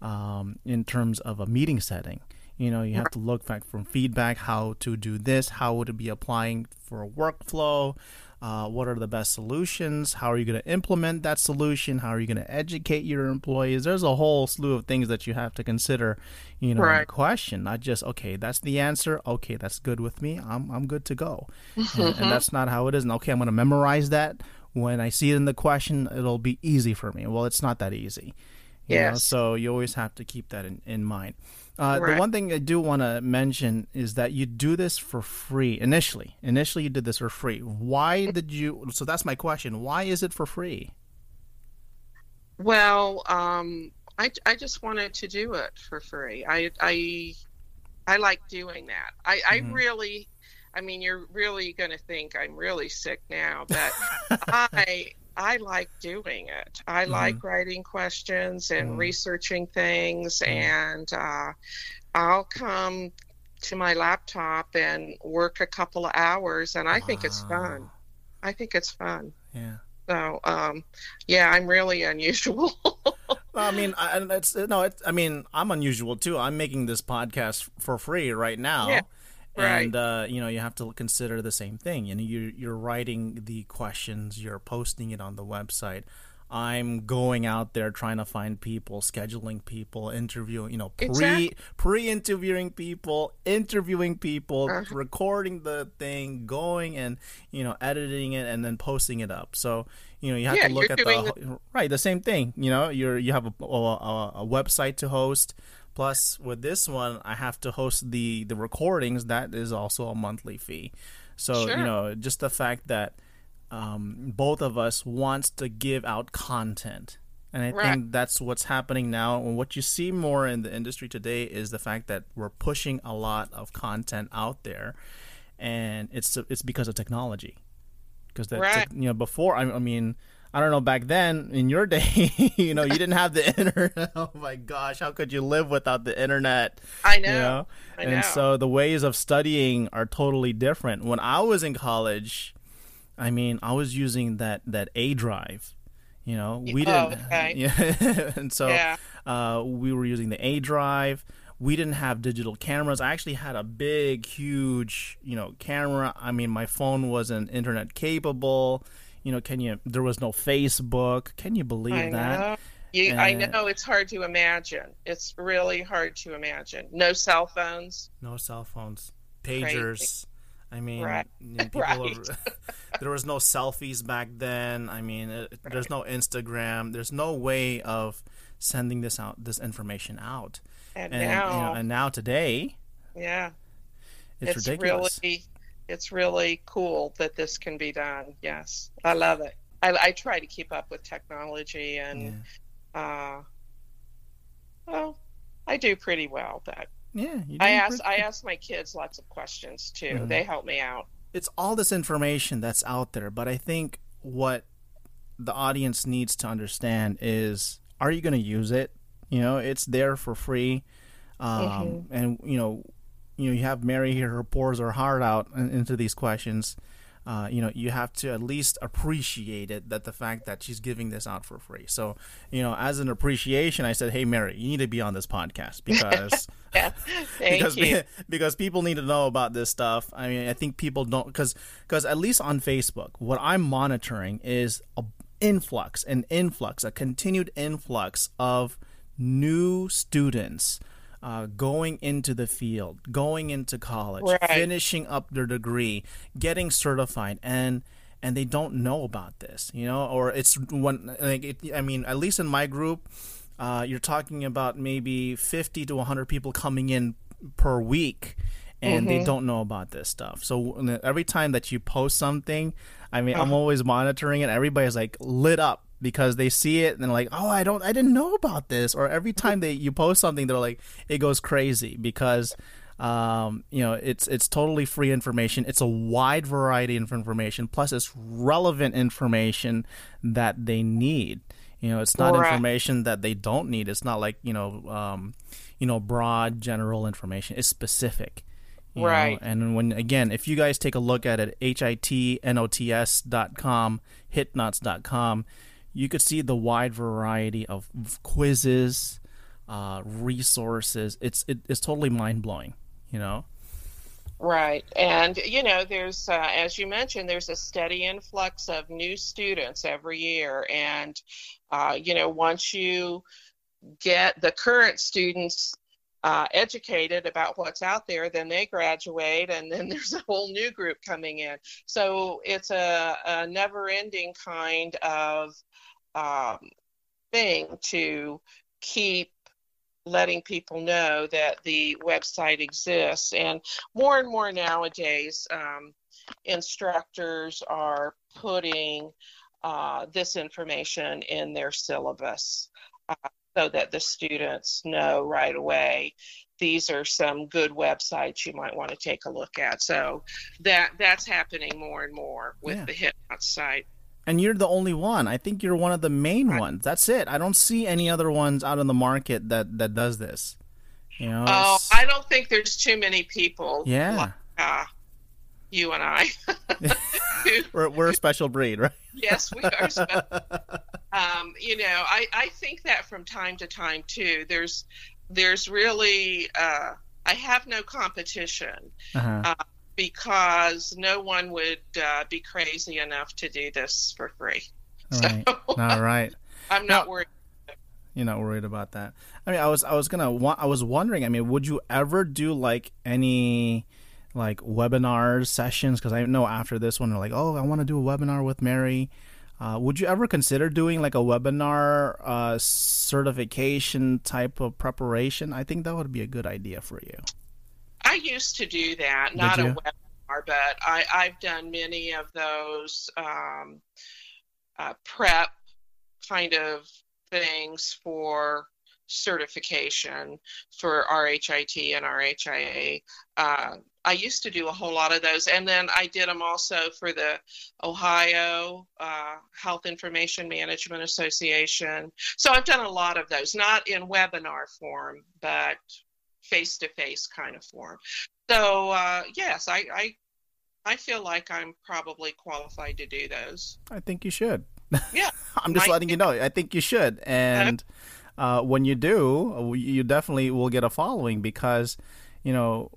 um, in terms of a meeting setting. You know, you have to look back from feedback, how to do this, how would it be applying for a workflow, uh, what are the best solutions, how are you going to implement that solution, how are you going to educate your employees. There's a whole slew of things that you have to consider, you know, Right. question, not just okay, that's the answer. Okay, that's good with me. I'm I'm good to go. and, and that's not how it is. And okay, I'm going to memorize that. When I see it in the question, it'll be easy for me. Well, it's not that easy. You know, Yes. so you always have to keep that in, in mind. Uh, The one thing I do want to mention is that you do this for free initially. Initially, you did this for free. Why did you? So that's my question. Why is it for free? Well, um, I, I just wanted to do it for free. I I I like doing that. I, I Mhm. really, I mean, you're really going to think I'm really sick now, but I I like doing it. I like writing questions and Mhm. researching things, Mhm. and uh, I'll come to my laptop and work a couple of hours, and I think it's fun. I think it's fun. Yeah. So, um, yeah, I'm really unusual. I mean, I, it's no, it's, I mean, I'm unusual too. I'm making this podcast for free right now. Yeah, right. And uh, you know, you have to consider the same thing. You know, you're you're writing the questions, you're posting it on the website. I'm going out there trying to find people, scheduling people, interviewing, you know, pre Exactly. pre interviewing people, interviewing people, Uh-huh. recording the thing, going and you know, editing it and then posting it up. So you know, you have Yeah, to look at the whole- right the same thing. You know, you're you have a, a, a website to host. Plus, with this one, I have to host the the recordings. That is also a monthly fee. So Sure. you know, just the fact that um, both of us wants to give out content. And I Right. think that's what's happening now. And what you see more in the industry today is the fact that we're pushing a lot of content out there, and it's it's because of technology. Because that Right. you know before I, I mean I don't know back then in your day you know you didn't have the internet. Oh my gosh, how could you live without the internet? I know. you know I and know. so the ways of studying are totally different when i was in college i mean i was using that that a drive you know we Oh, didn't okay. yeah and so Yeah. uh, we were using the a drive we didn't have digital cameras i actually had a big huge you know camera i mean my phone wasn't internet capable you know can you there was no facebook can you believe I that know. You, I know it's hard to imagine. It's really hard to imagine. No cell phones. No cell phones, pagers. I mean, Right. you know, people Right. are- there was no selfies back then. I mean, it, there's no Instagram. There's no way of sending this out, this information out. And, And now, you know, and now today, yeah, it's, ridiculous. really, it's really cool that this can be done. Yes, I love it. I, I try to keep up with technology, yeah. and uh, well, I do pretty well. But yeah, I ask, pretty I ask my kids lots of questions too. Mhm. They help me out. it's all this information that's out there, but I think what the audience needs to understand is are you going to use it? You know, it's there for free. Um, Mm-hmm. and you know, you know, you have Mary here who pours her heart out into these questions. Uh, you know, you have to at least appreciate it that the fact that she's giving this out for free. So, you know, as an appreciation, I said, "Hey, Mary, you need to be on this podcast because Yeah, because you. because people need to know about this stuff. I mean, I think people don't because because at least on Facebook, what I'm monitoring is a influx, an influx, a continued influx of new students. Uh, going into the field, going into college, Right. finishing up their degree, getting certified, and and they don't know about this, you know, or it's one. Like it, I mean, at least in my group, uh, you're talking about maybe 50 to 100 people coming in per week and they don't know about this stuff so every time that you post something i mean i'm always monitoring it everybody's like lit up because they see it and they're like, "Oh, I don't, I didn't know about this." Or every time they you post something, they're like, it goes crazy because um, you know it's it's totally free information. It's a wide variety of information, plus it's relevant information that they need. You know, it's not Right. information that they don't need. It's not like you know, um, you know, broad general information. It's specific. you know? Right. And when again, if you guys take a look at it, hitnots dot you could see the wide variety of quizzes, uh, resources. It's it, it's totally mind blowing. You know. Right. And, you know, there's, uh, as you mentioned, there's a steady influx of new students every year. And, uh, you know, once you get the current students uh, educated about what's out there, then they graduate, and then there's a whole new group coming in. So it's a, a never ending kind of um, thing to keep letting people know that the website exists. And more and more nowadays, um, instructors are putting uh, this information in their syllabus uh, so that the students know right away these are some good websites you might want to take a look at. So that that's happening more and more with Yeah. the HitNot site. And you're the only one. I think you're one of the main Right. ones. That's it. I don't see any other ones out in the market that that does this. You know. Oh, I don't think there's too many people. Yeah. like, uh, you and I. we're, we're a special breed, right? yes, we are. um, you know, I, I think that from time to time too. There's there's really uh, I have no competition Uh-huh. because no one would uh, be crazy enough to do this for free. Right. So All right. I'm not Now- worried. You're not worried about that. I mean, I was I was gonna I was wondering. I mean, would you ever do like any like webinars sessions? Because I know after this one, they're like, oh, I want to do a webinar with Mary. Uh, would you ever consider doing like a webinar uh, certification type of preparation? I think that would be a good idea for you. I used to do that, not a webinar, but I, I've done many of those um, uh, prep kind of things for certification for RHIT and RHIA. Uh, I used to do a whole lot of those, and then I did them also for the Ohio uh, Health Information Management Association. So I've done a lot of those, not in webinar form, but face to face kind of form. So uh, yes, I, I I feel like I'm probably qualified to do those. I think you should. Yeah, I'm just letting you know. I think you should. And uh, when you do, you definitely will get a following because, you know,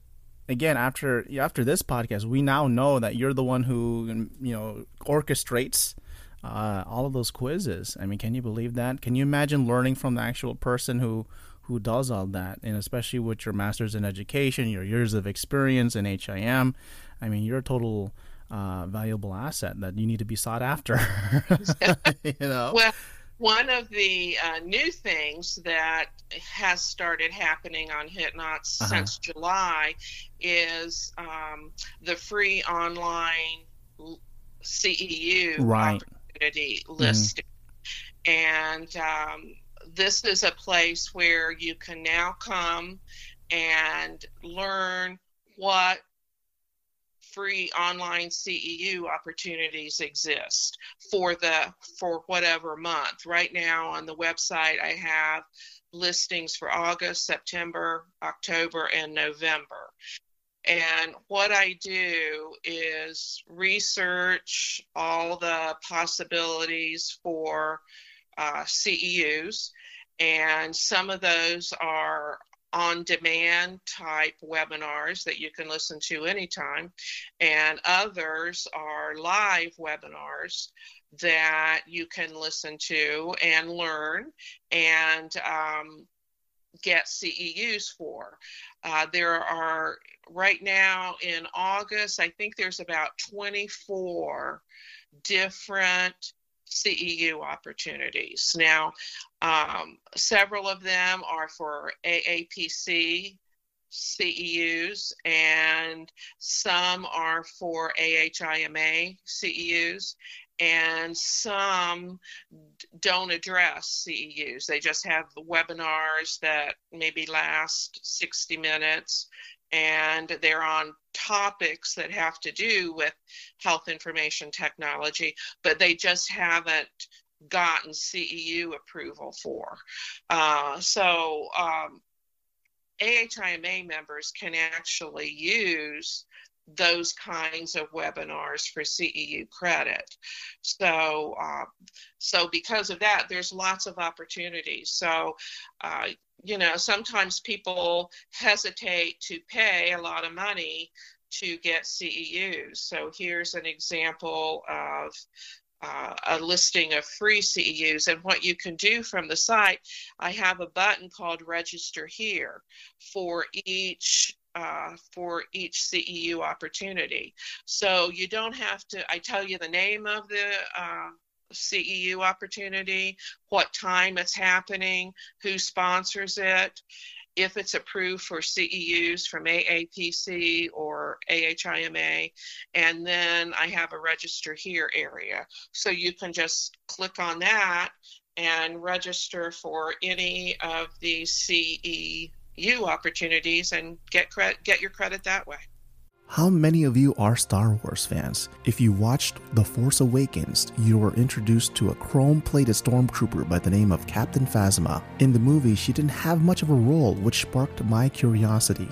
again after after this podcast, we now know that you're the one who you know orchestrates uh, all of those quizzes. I mean, can you believe that? Can you imagine learning from the actual person who who does all that, and especially with your master's in education, your years of experience in HIM? I mean, you're a total uh, valuable asset that you need to be sought after. you know. Well, one of the uh, new things that has started happening on HitNots Uh-huh. since July is um, the free online CEU Right. opportunity listing. And um, this is a place where you can now come and learn what free online CEU opportunities exist for the for whatever month. Right now on the website I have listings for August, September, October and November. And what I do is research all the possibilities for uh, CEUs, and some of those are on demand type webinars that you can listen to anytime, and others are live webinars that you can listen to and learn and um, get CEUs for. Uh, there are right now in August, I think there's about 24 different CEU opportunities. Now, um, several of them are for AAPC CEUs, and some are for AHIMA CEUs, and some don't address CEUs. They just have the webinars that maybe last 60 minutes and they're on topics that have to do with health information technology, but they just haven't gotten CEU approval for. Uh, so um, AHIMA members can actually use those kinds of webinars for CEU credit. So, uh, so because of that, there's lots of opportunities. So, uh, you know, sometimes people hesitate to pay a lot of money to get CEUs. So here's an example of uh, a listing of free CEUs. And what you can do from the site, I have a button called Register Here for each uh, for each CEU opportunity. So you don't have to, I tell you the name of the uh, CEU opportunity, what time it's happening, who sponsors it, if it's approved for CEUs from AAPC or AHIMA, and then I have a register here area. So you can just click on that and register for any of the CEU opportunities and get credit, get your credit that way. How many of you are Star Wars fans? If you watched The Force Awakens, you were introduced to a chrome plated stormtrooper by the name of Captain Phasma. In the movie, she didn't have much of a role, which sparked my curiosity.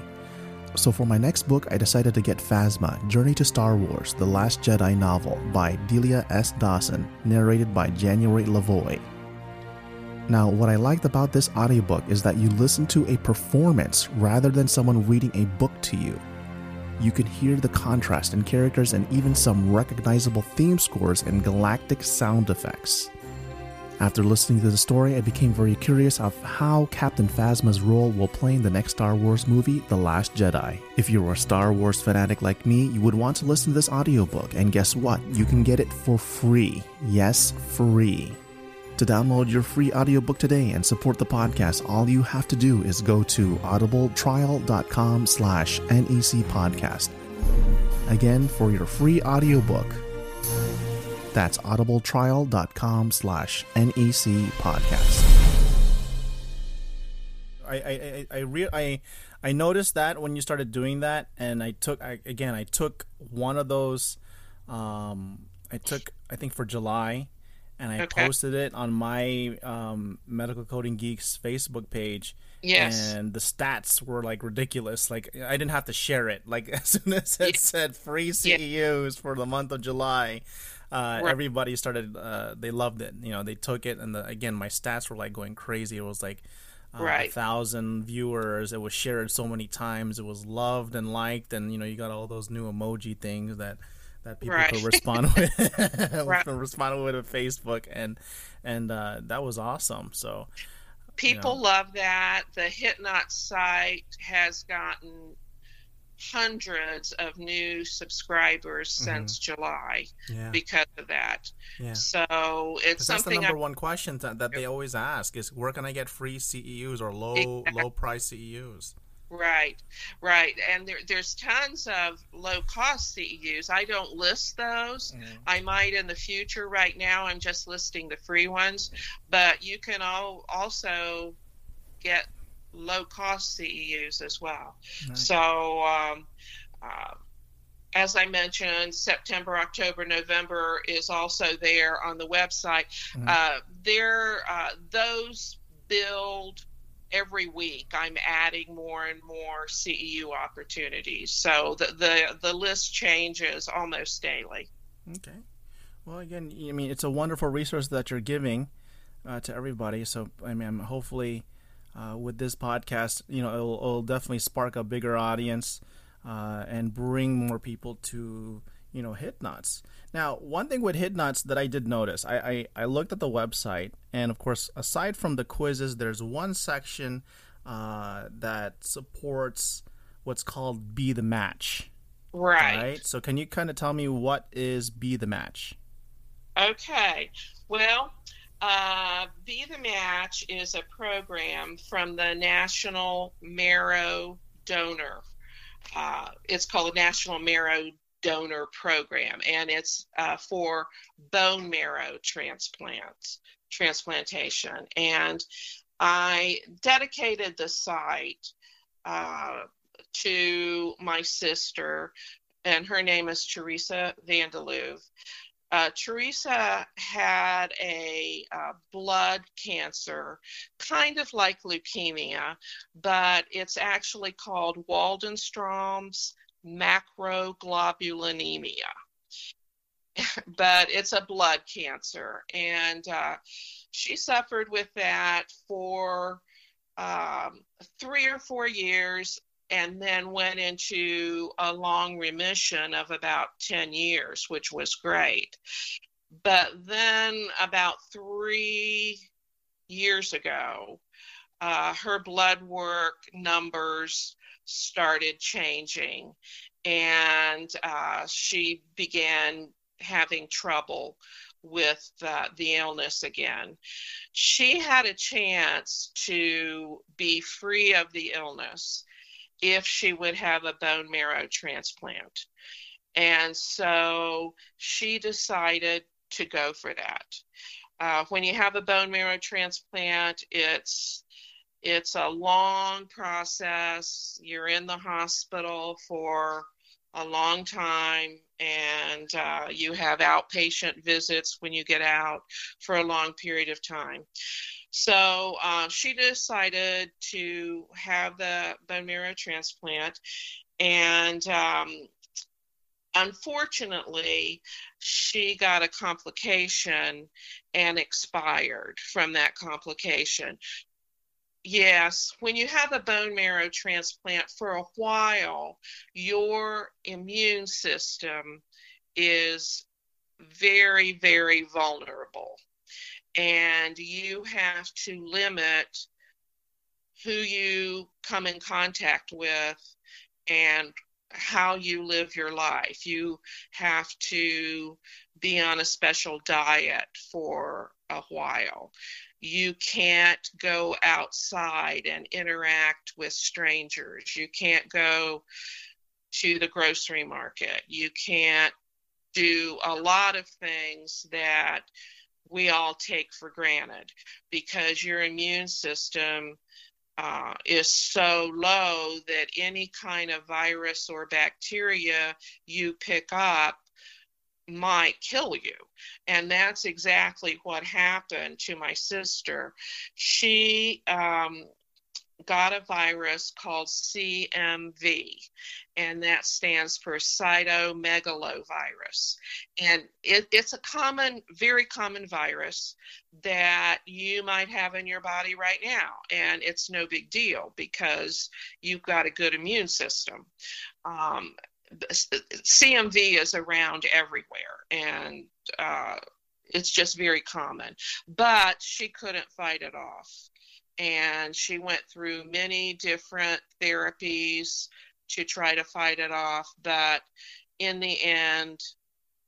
So, for my next book, I decided to get Phasma Journey to Star Wars The Last Jedi novel by Delilah S. Dawson, narrated by January Lavoie. Now, what I liked about this audiobook is that you listen to a performance rather than someone reading a book to you you can hear the contrast in characters and even some recognizable theme scores and galactic sound effects. After listening to the story, I became very curious of how Captain Phasma's role will play in the next Star Wars movie, The Last Jedi. If you're a Star Wars fanatic like me, you would want to listen to this audiobook, and guess what? You can get it for free. Yes, free. To download your free audiobook today and support the podcast, all you have to do is go to audibletrial.com slash NEC podcast. Again, for your free audiobook, that's audibletrial.com slash NEC podcast. I I I re- I I noticed that when you started doing that, and I took I, again I took one of those. Um, I took I think for July, and I okay. posted it on my um, Medical Coding Geeks Facebook page. Yes. And the stats were like ridiculous. Like I didn't have to share it. Like as soon as it yeah. said free CEUs yeah. for the month of July, uh, right. everybody started. Uh, they loved it. You know, they took it, and the, again, my stats were like going crazy. It was like. Uh, right. a thousand viewers. It was shared so many times. It was loved and liked, and you know you got all those new emoji things that that people right. could respond with, right. respond with on Facebook, and and uh, that was awesome. So people you know. love that. The HitNot site has gotten hundreds of new subscribers mm-hmm. since July yeah. because of that. Yeah. So it's something. That's the number I, one question that, that they always ask is where can I get free CEUs or low exactly. low price CEUs? Right, right. And there, there's tons of low cost CEUs. I don't list those. Mm-hmm. I might in the future. Right now, I'm just listing the free ones. But you can all also get low cost CEUs as well. Nice. So, um, uh, as I mentioned, September, October, November is also there on the website. Mm-hmm. Uh, there, uh, those build every week I'm adding more and more CEU opportunities. So the the, the list changes almost daily. Okay. Well, again, I mean, it's a wonderful resource that you're giving uh, to everybody. So, I mean, hopefully, uh, with this podcast, you know, it'll, it'll definitely spark a bigger audience uh, and bring more people to you know HitNots. Now, one thing with HitNots that I did notice, I, I, I looked at the website, and of course, aside from the quizzes, there's one section uh, that supports what's called Be the Match. Right. Right. So, can you kind of tell me what is Be the Match? Okay. Well, uh, Be the Match is a program from the National Marrow Donor. Uh, it's called the National Marrow donor program, and it's uh, for bone marrow transplants, transplantation. And I dedicated the site uh, to my sister, and her name is Teresa Vandeloove. Uh, Teresa had a uh, blood cancer, kind of like leukemia, but it's actually called Waldenstrom's macroglobulinemia. but it's a blood cancer, and uh, she suffered with that for um, three or four years and then went into a long remission of about 10 years, which was great. But then, about three years ago, uh, her blood work numbers started changing, and uh, she began having trouble with uh, the illness again. She had a chance to be free of the illness if she would have a bone marrow transplant. And so she decided to go for that. Uh, when you have a bone marrow transplant, it's it's a long process. You're in the hospital for a long time, and uh, you have outpatient visits when you get out for a long period of time. So uh, she decided to have the bone marrow transplant, and um, unfortunately, she got a complication and expired from that complication. Yes, when you have a bone marrow transplant for a while, your immune system is very, very vulnerable and you have to limit who you come in contact with and how you live your life. You have to be on a special diet for a while. You can't go outside and interact with strangers. You can't go to the grocery market. You can't do a lot of things that we all take for granted because your immune system uh, is so low that any kind of virus or bacteria you pick up might kill you. And that's exactly what happened to my sister. She um, got a virus called CMV, and that stands for cytomegalovirus. And it, it's a common, very common virus that you might have in your body right now. And it's no big deal because you've got a good immune system. Um, CMV is around everywhere, and uh, it's just very common. But she couldn't fight it off and she went through many different therapies to try to fight it off but in the end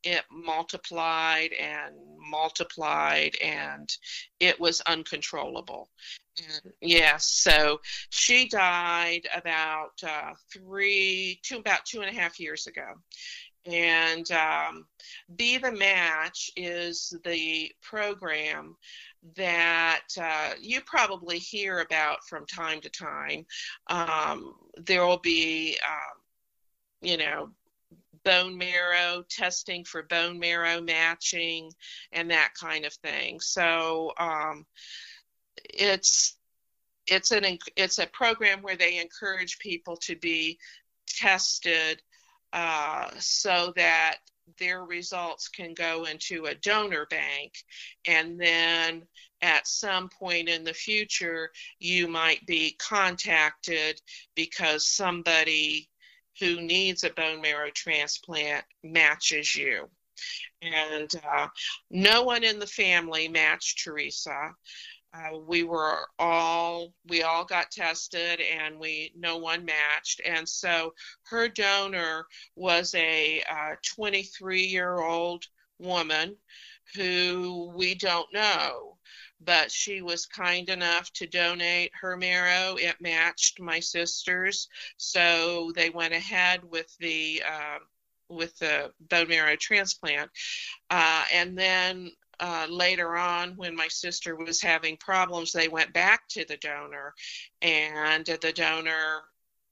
it multiplied and multiplied and it was uncontrollable. And yes so she died about uh, three two about two and a half years ago. And um, be the match is the program that uh, you probably hear about from time to time. Um, there will be, um, you know, bone marrow testing for bone marrow matching and that kind of thing. So um, it's it's an it's a program where they encourage people to be tested uh, so that their results can go into a donor bank and then at some point in the future you might be contacted because somebody who needs a bone marrow transplant matches you. And uh, no one in the family matched teresa. Uh, we were all we all got tested and we no one matched. And so her donor was a 23 uh, year old woman who we don't know but she was kind enough to donate her marrow it matched my sister's so they went ahead with the uh, with the bone marrow transplant. Uh, and then uh, later on, when my sister was having problems, they went back to the donor, and the donor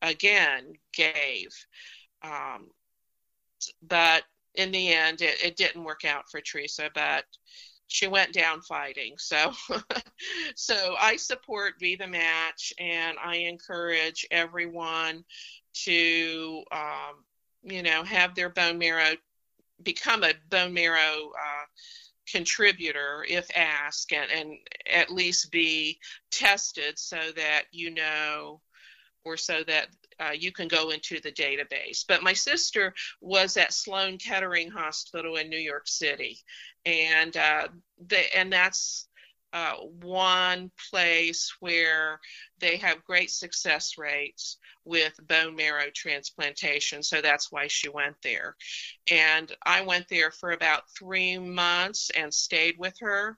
again gave. Um, but in the end, it, it didn't work out for Teresa, but she went down fighting. So, so I support Be the Match, and I encourage everyone to, um, you know, have their bone marrow become a bone marrow uh, contributor if asked, and, and at least be tested so that you know, or so that uh, you can go into the database. But my sister was at Sloan Kettering Hospital in New York City, and uh, and that's uh, one place where they have great success rates with bone marrow transplantation. So that's why she went there. And I went there for about three months and stayed with her.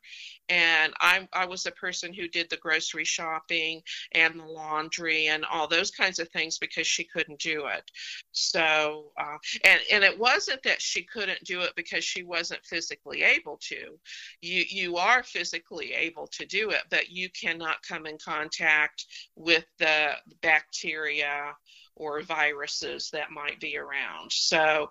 And I, I was the person who did the grocery shopping and the laundry and all those kinds of things because she couldn't do it. So, uh, and, and it wasn't that she couldn't do it because she wasn't physically able to. You, you are physically able to do it, but you cannot come in contact with the bacteria or viruses that might be around. So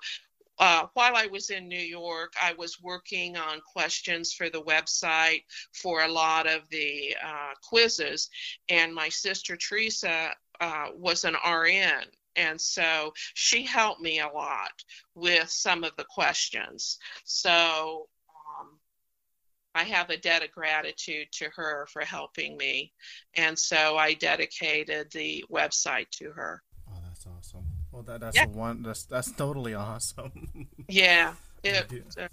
uh, while I was in New York, I was working on questions for the website for a lot of the uh, quizzes, and my sister Teresa uh, was an RN. And so she helped me a lot with some of the questions. So I have a debt of gratitude to her for helping me. And so I dedicated the website to her. Oh, that's awesome. Well, that, that's yeah. one. That's that's totally awesome. yeah. It, yeah.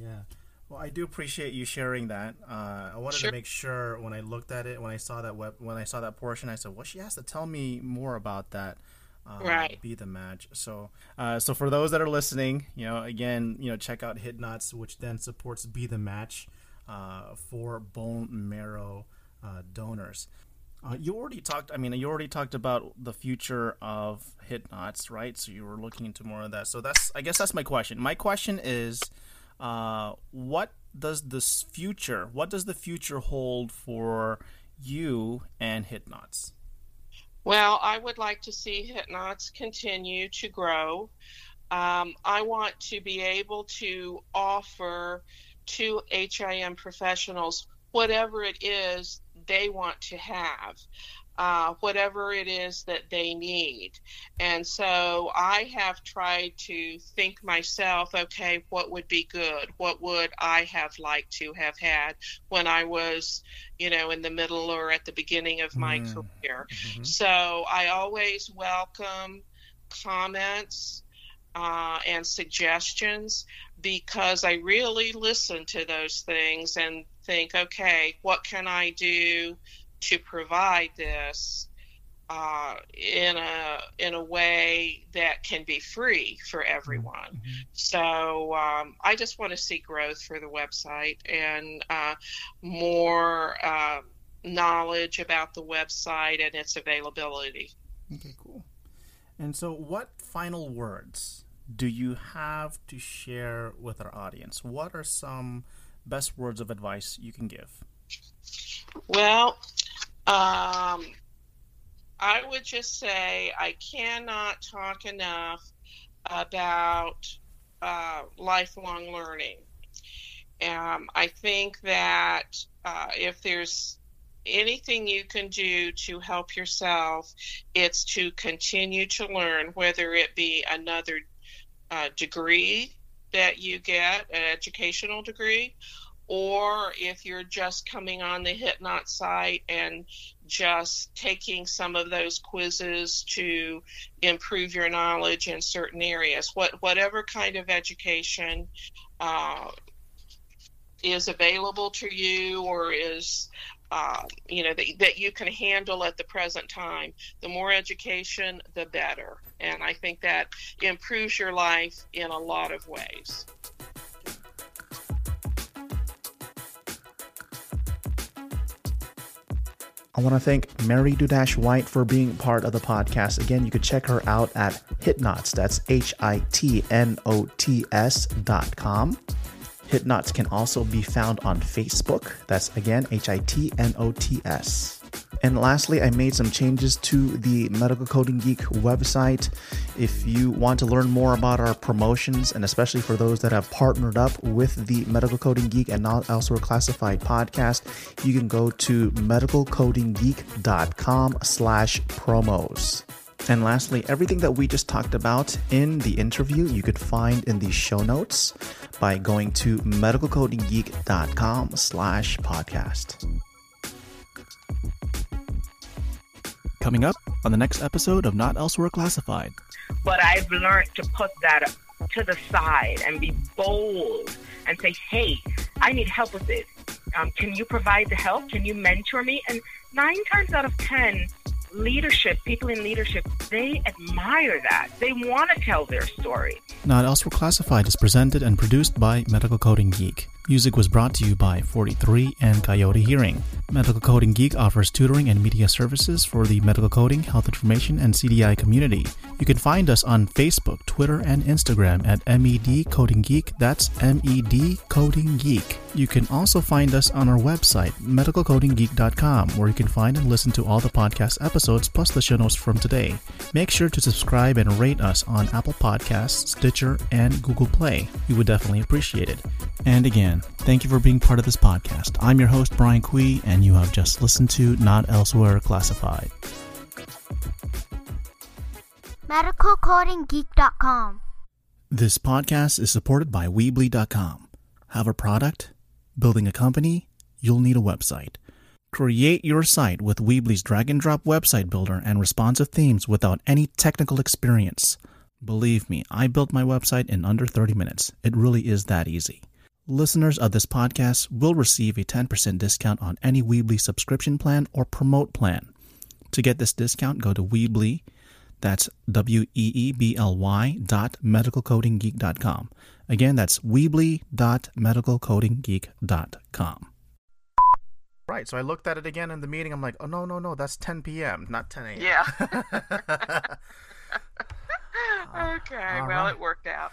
Yeah. Well, I do appreciate you sharing that. Uh, I wanted sure. to make sure when I looked at it, when I saw that web, when I saw that portion, I said, "Well, she has to tell me more about that." Uh, right. Be the match. So, uh, so for those that are listening, you know, again, you know, check out HitNots, which then supports Be the Match uh, for bone marrow uh, donors. Uh, you already talked. I mean, you already talked about the future of HitNots, right? So you were looking into more of that. So that's, I guess, that's my question. My question is, uh, what does this future? What does the future hold for you and HitNots? Well, I would like to see HitNots continue to grow. Um, I want to be able to offer to HIM professionals whatever it is they want to have, uh, whatever it is that they need. And so I have tried to think myself, okay, what would be good? What would I have liked to have had when I was, you know, in the middle or at the beginning of my mm. career? Mm-hmm. So I always welcome comments uh, and suggestions because I really listen to those things and think, okay, what can I do to provide this uh, in a in a way that can be free for everyone? Mm-hmm. So um, I just want to see growth for the website and uh, more uh, knowledge about the website and its availability. Okay, cool. And so, what final words do you have to share with our audience? What are some best words of advice you can give? Well, um, I would just say I cannot talk enough about uh, lifelong learning. Um, I think that uh, if there's anything you can do to help yourself, it's to continue to learn, whether it be another uh, degree that you get, an educational degree, or if you're just coming on the HitNot site and just taking some of those quizzes to improve your knowledge in certain areas. What whatever kind of education uh, is available to you or is uh, you know that, that you can handle at the present time the more education the better and i think that improves your life in a lot of ways I want to thank Mary Dudash White for being part of the podcast. Again, you could check her out at Hitnots. That's H I T N O T S dot com. Hitnots can also be found on Facebook. That's again H I T N O T S. And lastly, I made some changes to the Medical Coding Geek website. If you want to learn more about our promotions, and especially for those that have partnered up with the Medical Coding Geek and Not Elsewhere Classified podcast, you can go to medicalcodinggeek.com slash promos. And lastly, everything that we just talked about in the interview, you could find in the show notes by going to medicalcodinggeek.com slash podcast. Coming up on the next episode of Not Elsewhere Classified. But I've learned to put that to the side and be bold and say, hey, I need help with this. Um, can you provide the help? Can you mentor me? And nine times out of 10, leadership, people in leadership, they admire that. They want to tell their story. Not Elsewhere Classified is presented and produced by Medical Coding Geek. Music was brought to you by 43 and Coyote Hearing. Medical Coding Geek offers tutoring and media services for the medical coding, health information, and CDI community. You can find us on Facebook, Twitter, and Instagram at MED Coding Geek. That's MED Coding Geek. You can also find us on our website, medicalcodinggeek.com, where you can find and listen to all the podcast episodes plus the show notes from today. Make sure to subscribe and rate us on Apple Podcasts, Stitcher, and Google Play. We would definitely appreciate it. And again, thank you for being part of this podcast. I'm your host, Brian Cui, and you have just listened to Not Elsewhere Classified. medicalcodinggeek.com. This podcast is supported by Weebly.com. Have a product? Building a company? You'll need a website. Create your site with Weebly's drag and drop website builder and responsive themes without any technical experience. Believe me, I built my website in under 30 minutes. It really is that easy. Listeners of this podcast will receive a 10% discount on any Weebly subscription plan or promote plan. To get this discount, go to Weebly, that's W E E B L Y dot medicalcodinggeek.com. Again, that's Weebly dot medicalcodinggeek.com. Right, so I looked at it again in the meeting. I'm like, oh, no, no, no, that's 10 p.m., not 10 a.m. Yeah. Uh, okay, All well, right. it worked out.